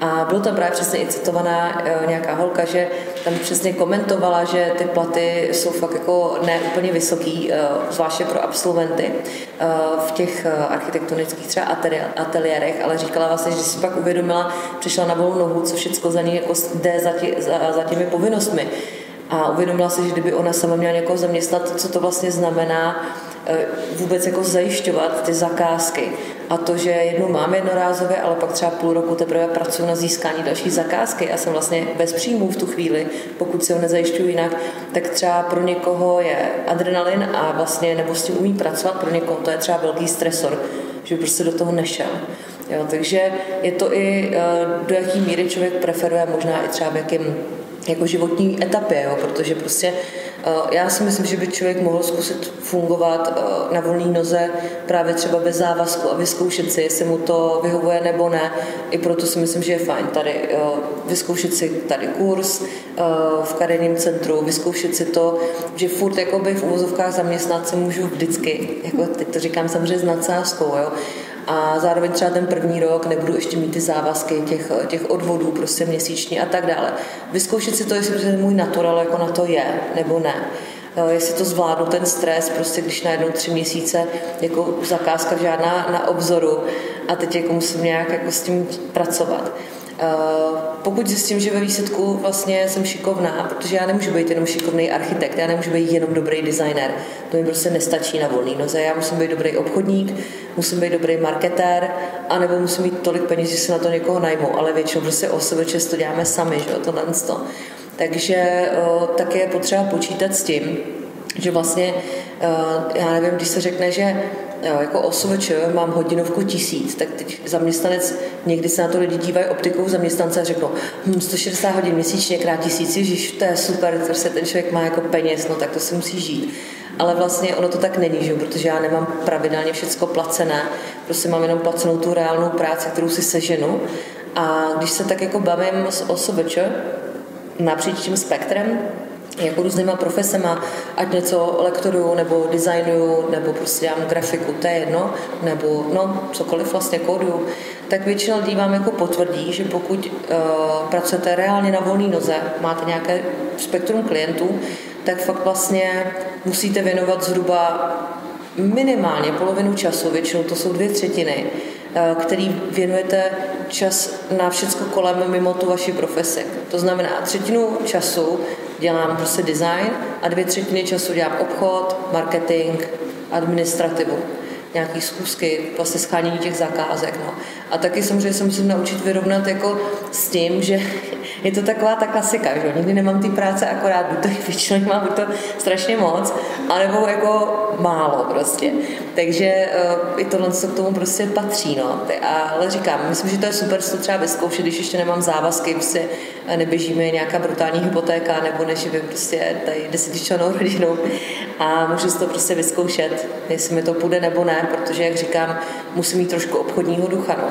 S3: A bylo tam právě přesně i citovaná e, nějaká holka, že tam přesně komentovala, že ty platy jsou fakt jako ne úplně vysoký, e, zvláště pro absolventy e, v těch architektonických třeba ateliérech, ale říkala vlastně, že si pak uvědomila, přišla na volnou nohu, co všechno za ní jako jde za, tě, za, za těmi povinnostmi. A uvědomila si, že kdyby ona sama měla někoho zaměstnat, co to vlastně znamená, vůbec jako zajišťovat ty zakázky. A to, že jednu mám jednorázově, ale pak třeba půl roku teprve pracuji na získání další zakázky a jsem vlastně bez příjmů v tu chvíli, pokud si ho nezajišťuji jinak, tak třeba pro někoho je adrenalin a vlastně nebo s tím umí pracovat, pro někoho to je třeba velký stresor, že by prostě do toho nešel. Jo, takže je to i, eh, do jaký míry člověk preferuje, možná i třeba v jakém jako životní etapě, jo, protože prostě já si myslím, že by člověk mohl zkusit fungovat uh, na volné noze právě třeba bez závazku a vyzkoušet si, jestli mu to vyhovuje nebo ne. I proto si myslím, že je fajn tady uh, vyzkoušet si tady kurz v kariérním centru, vyzkoušet si to, že furt jakoby v úvozovkách zaměstnat se můžu vždycky, jako teď to říkám samozřejmě s nadsázkou, jo, a zároveň třeba ten první rok nebudu ještě mít ty závazky těch, těch odvodů prostě měsíční a tak dále. Vyzkoušet si to, jestli prostě můj natural jako na to je, nebo ne eh, jestli to zvládnu ten stres, prostě když najednou tři měsíce jako zakázka žádná na obzoru a teď jako musím nějak jako s tím pracovat. Eh, pokud zjistím, že ve výsledku vlastně jsem šikovná, protože já nemůžu být jenom šikovný architekt, já nemůžu být jenom dobrý designer, to mi prostě nestačí na volný noze, já musím být dobrý obchodník, musím být dobrý marketér, anebo musím mít tolik peněz, že si na to někoho najmu, ale většinou prostě o sebe to děláme sami, že jo, tohle to. Takže eh, také je potřeba počítat s tím, že vlastně, eh, já nevím, když se řekne, že jako osobeč mám hodinovku tisíc, tak teď zaměstnanec, někdy se na to lidi dívají optikou zaměstnance a řeknou, hm, 160 hodin měsíčně krát tisíc, ježiš, to je super, se ten člověk má jako peněz, no tak to si musí žít. Ale vlastně ono to tak není, že? protože já nemám pravidelně všechno placené, prostě mám jenom placenou tu reálnou práci, kterou si seženu. A když se tak jako bavím s osobeč, napříč tím spektrem, jako různýma profesema, ať něco lektoruju, nebo designuju, nebo prostě dělám grafiku, to je jedno, nebo no, cokoliv vlastně kóduju, tak většina lidí vám jako potvrdí, že pokud uh, pracujete reálně na volné noze, máte nějaké spektrum klientů, tak fakt vlastně musíte věnovat zhruba minimálně polovinu času, většinou to jsou dvě třetiny, eh, který věnujete čas na všechno kolem mimo tu vaši profesi. To znamená, třetinu času dělám prostě design a dvě třetiny času dělám obchod, marketing, administrativu nějaký schůzky, vlastně schánění těch zakázek. No. A taky samozřejmě se musím naučit vyrovnat jako s tím, že je to taková ta klasika, že nikdy nemám ty práce akorát, buď to většinou mám to strašně moc, anebo jako málo prostě. Takže uh, i tohle co k tomu prostě patří, no. Ale říkám, myslím, že to je super to třeba vyzkoušet, když ještě nemám závazky, prostě neběžíme nějaká brutální hypotéka, nebo než by prostě tady desetičlenou rodinou a můžu si to prostě vyzkoušet, jestli mi to půjde nebo ne, protože, jak říkám, musím mít trošku obchodního ducha, no.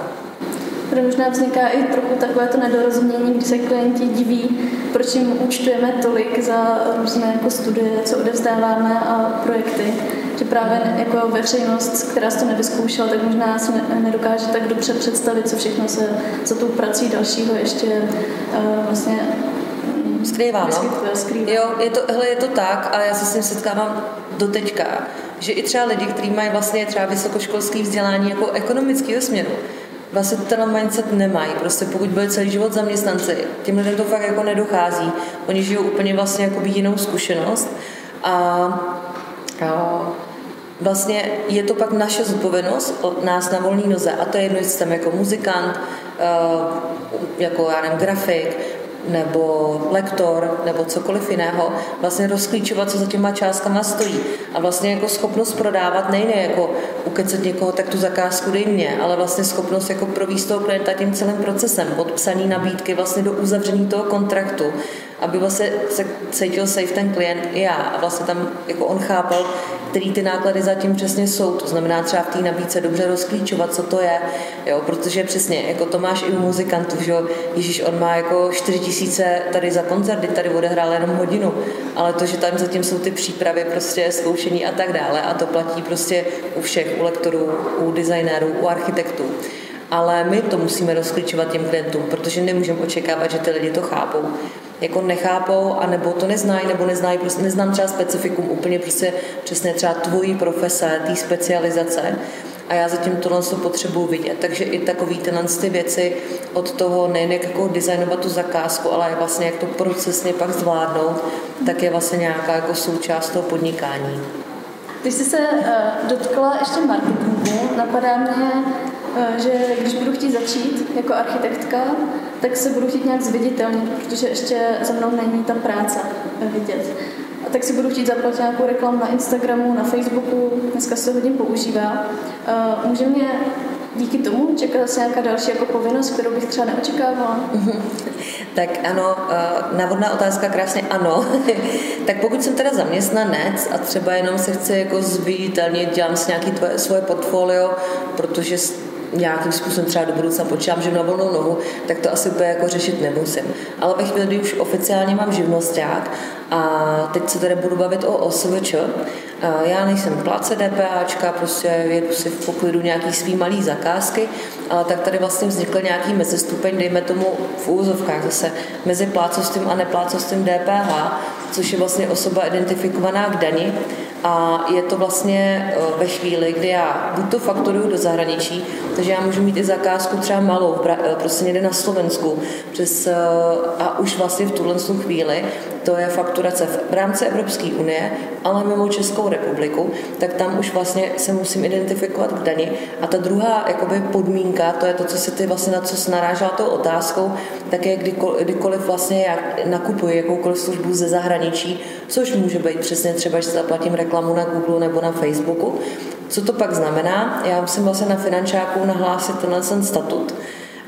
S1: Protože možná vzniká i trochu takové to nedorozumění, kdy se klienti diví, proč jim účtujeme tolik za různé jako studie, co odevzdáváme a projekty. Že právě jako veřejnost, která to nevyzkoušela, tak možná si nedokáže tak dobře představit, co všechno se za tou prací dalšího ještě uh, vlastně
S3: skrývá, no. Skrývá. Jo, je to, hele, je to tak a já se s tím setkávám do teďka, že i třeba lidi, kteří mají vlastně třeba vysokoškolské vzdělání jako ekonomického směru, vlastně ten mindset nemají. Prostě pokud byli celý život zaměstnanci, těm lidem to fakt jako nedochází. Oni žijou úplně vlastně jako jinou zkušenost a, a vlastně je to pak naše zodpovědnost od nás na volný noze a to je jedno, jestli jsem jako muzikant, jako já nevím, grafik, nebo lektor, nebo cokoliv jiného, vlastně rozklíčovat, co za těma částkama stojí. A vlastně jako schopnost prodávat nejde jako ukecet někoho, tak tu zakázku dej mě, ale vlastně schopnost jako províst toho klienta tím celým procesem, od psaní nabídky vlastně do uzavření toho kontraktu, aby vlastně se cítil safe ten klient i já a vlastně tam jako on chápal, který ty náklady zatím přesně jsou. To znamená třeba v té nabídce dobře rozklíčovat, co to je, jo, protože přesně, jako to máš i u muzikantů, že Ježíš, on má jako 4 tisíce tady za koncerty, tady odehrál jenom hodinu, ale to, že tam zatím jsou ty přípravy, prostě zkoušení a tak dále a to platí prostě u všech, u lektorů, u designérů, u architektů ale my to musíme rozklíčovat těm klientům, protože nemůžeme očekávat, že ty lidi to chápou jako nechápou, anebo to neznají, nebo neznají, prostě neznám třeba specifikum úplně prostě přesně třeba tvojí profese, té specializace a já zatím tohle to potřebuji vidět. Takže i takový tyhle ty věci od toho nejen jak jako designovat tu zakázku, ale vlastně jak to procesně pak zvládnout, tak je vlastně nějaká jako součást toho podnikání.
S1: Když jsi se uh, dotkla ještě marketingu, napadá mě, že když budu chtít začít jako architektka, tak se budu chtít nějak zviditelnit, protože ještě za mnou není ta práce vidět. A tak si budu chtít zaplatit nějakou reklamu na Instagramu, na Facebooku, dneska se hodně používá. Uh, může mě díky tomu čeká se nějaká další jako povinnost, kterou bych třeba neočekávala?
S3: Tak ano, eh, návodná otázka krásně ano. tak pokud jsem teda zaměstnanec a třeba jenom se chci jako zviditelnit, dělám si tvoje, svoje portfolio, protože nějakým způsobem třeba do budoucna počítám, že na volnou nohu, tak to asi úplně jako řešit nemusím. Ale ve chvíli, kdy už oficiálně mám živnosták a teď se tady budu bavit o OSVČ, já nejsem pláce DPAčka, prostě jedu si v poklidu nějaký svý malý zakázky, ale tak tady vlastně vznikl nějaký mezistupeň, dejme tomu v úzovkách zase mezi plácostým a neplácostým DPH, což je vlastně osoba identifikovaná k dani a je to vlastně eh, ve chvíli, kdy já buď to fakturuju do zahraničí, takže já můžu mít i zakázku třeba malou, eh, prostě někde na Slovensku, přes, eh, a už vlastně v tuhle chvíli to je fakturace v rámci Evropské unie, ale mimo Českou republiku, tak tam už vlastně se musím identifikovat k dani. A ta druhá jakoby podmínka, to je to, co se ty vlastně na co narážela tou otázkou, tak je kdykoliv, kdykoliv vlastně já nakupuji jakoukoliv službu ze zahraničí, což může být přesně třeba, že zaplatím reklamu na Google nebo na Facebooku. Co to pak znamená? Já musím vlastně na finančáku nahlásit tenhle ten statut.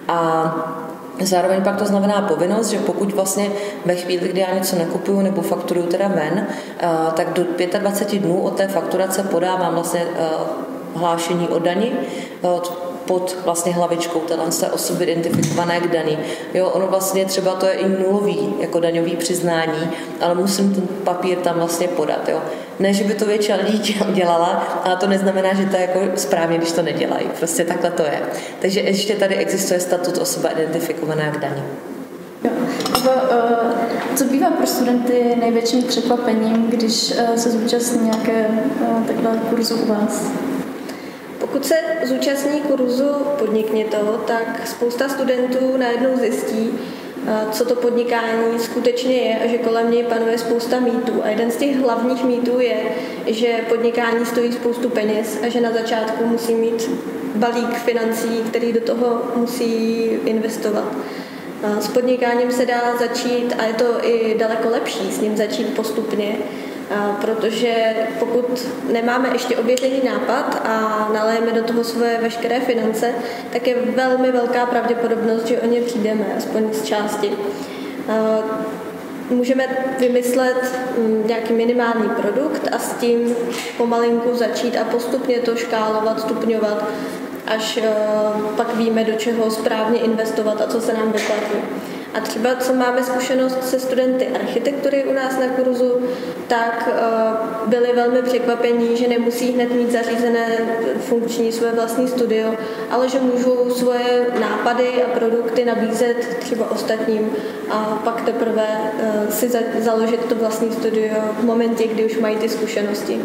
S3: A Zároveň pak to znamená povinnost, že pokud vlastně ve chvíli, kdy já něco nekupuju nebo fakturuju teda ven, eh, tak do 25 dnů od té fakturace podávám vlastně eh, hlášení o dani eh, pod vlastně hlavičkou téhle osoby identifikované k daní. Jo, ono vlastně třeba to je i nulový jako daňový přiznání, ale musím ten papír tam vlastně podat. Jo. Ne, že by to většina lidí dělala, ale to neznamená, že to je jako správně, když to nedělají. Prostě takhle to je. Takže ještě tady existuje statut osoba identifikovaná k daní.
S1: Jo. uh, co bývá pro studenty největším překvapením, když uh, se zúčastní nějaké uh, takhle kurzu u vás?
S2: Pokud se zúčastní kurzu Podnikně to, tak spousta studentů najednou zjistí, co to podnikání skutečně je a že kolem něj panuje spousta mýtů. A jeden z těch hlavních mýtů je, že podnikání stojí spoustu peněz a že na začátku musí mít balík financí, který do toho musí investovat. S podnikáním se dá začít a je to i daleko lepší s ním začít postupně protože pokud nemáme ještě ověřený nápad a nalejeme do toho svoje veškeré finance, tak je velmi velká pravděpodobnost, že o ně přijdeme, aspoň z části. Můžeme vymyslet mm, nějaký minimální produkt a s tím pomalinku začít a postupně to škálovat, stupňovat, až pak víme, do čeho správně investovat a co se nám vyplatí. A třeba, co máme zkušenost se studenty architektury u nás na kurzu, tak uh, byli velmi překvapení, že nemusí hned mít zařízené funkční své vlastní studio, ale že můžou svoje nápady a produkty nabízet třeba ostatním a pak teprve uh, si za, založit to vlastní studio v momentě, kdy už mají ty zkušenosti.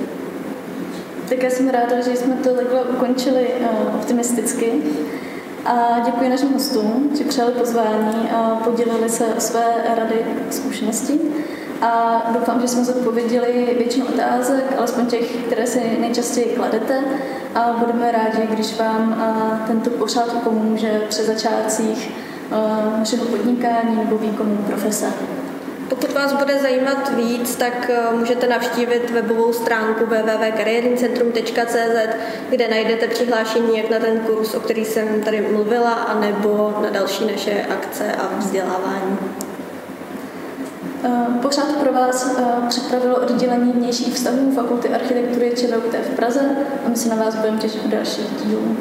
S1: Tak já jsem ráda, že jsme to takhle ukončili uh, optimisticky. A děkuji našim hostům, že přijali pozvání a podělili se o své rady a zkušenosti. A doufám, že jsme zodpověděli většinu otázek, alespoň těch, které si nejčastěji kladete. A budeme rádi, když vám tento pořád pomůže při začátcích našeho podnikání nebo výkonu profese.
S2: Pokud vás bude zajímat víc, tak eh, můžete navštívit webovou stránku www.kariérnicentrum.cz, kde najdete přihlášení jak na ten kurz, o který jsem tady mluvila, anebo na další naše akce a vzdělávání.
S1: Eh, pořád pro vás eh, připravilo oddělení vnějších vztahů Fakulty architektury ČVUT v Praze a my se na vás budeme těšit u dalších dílů.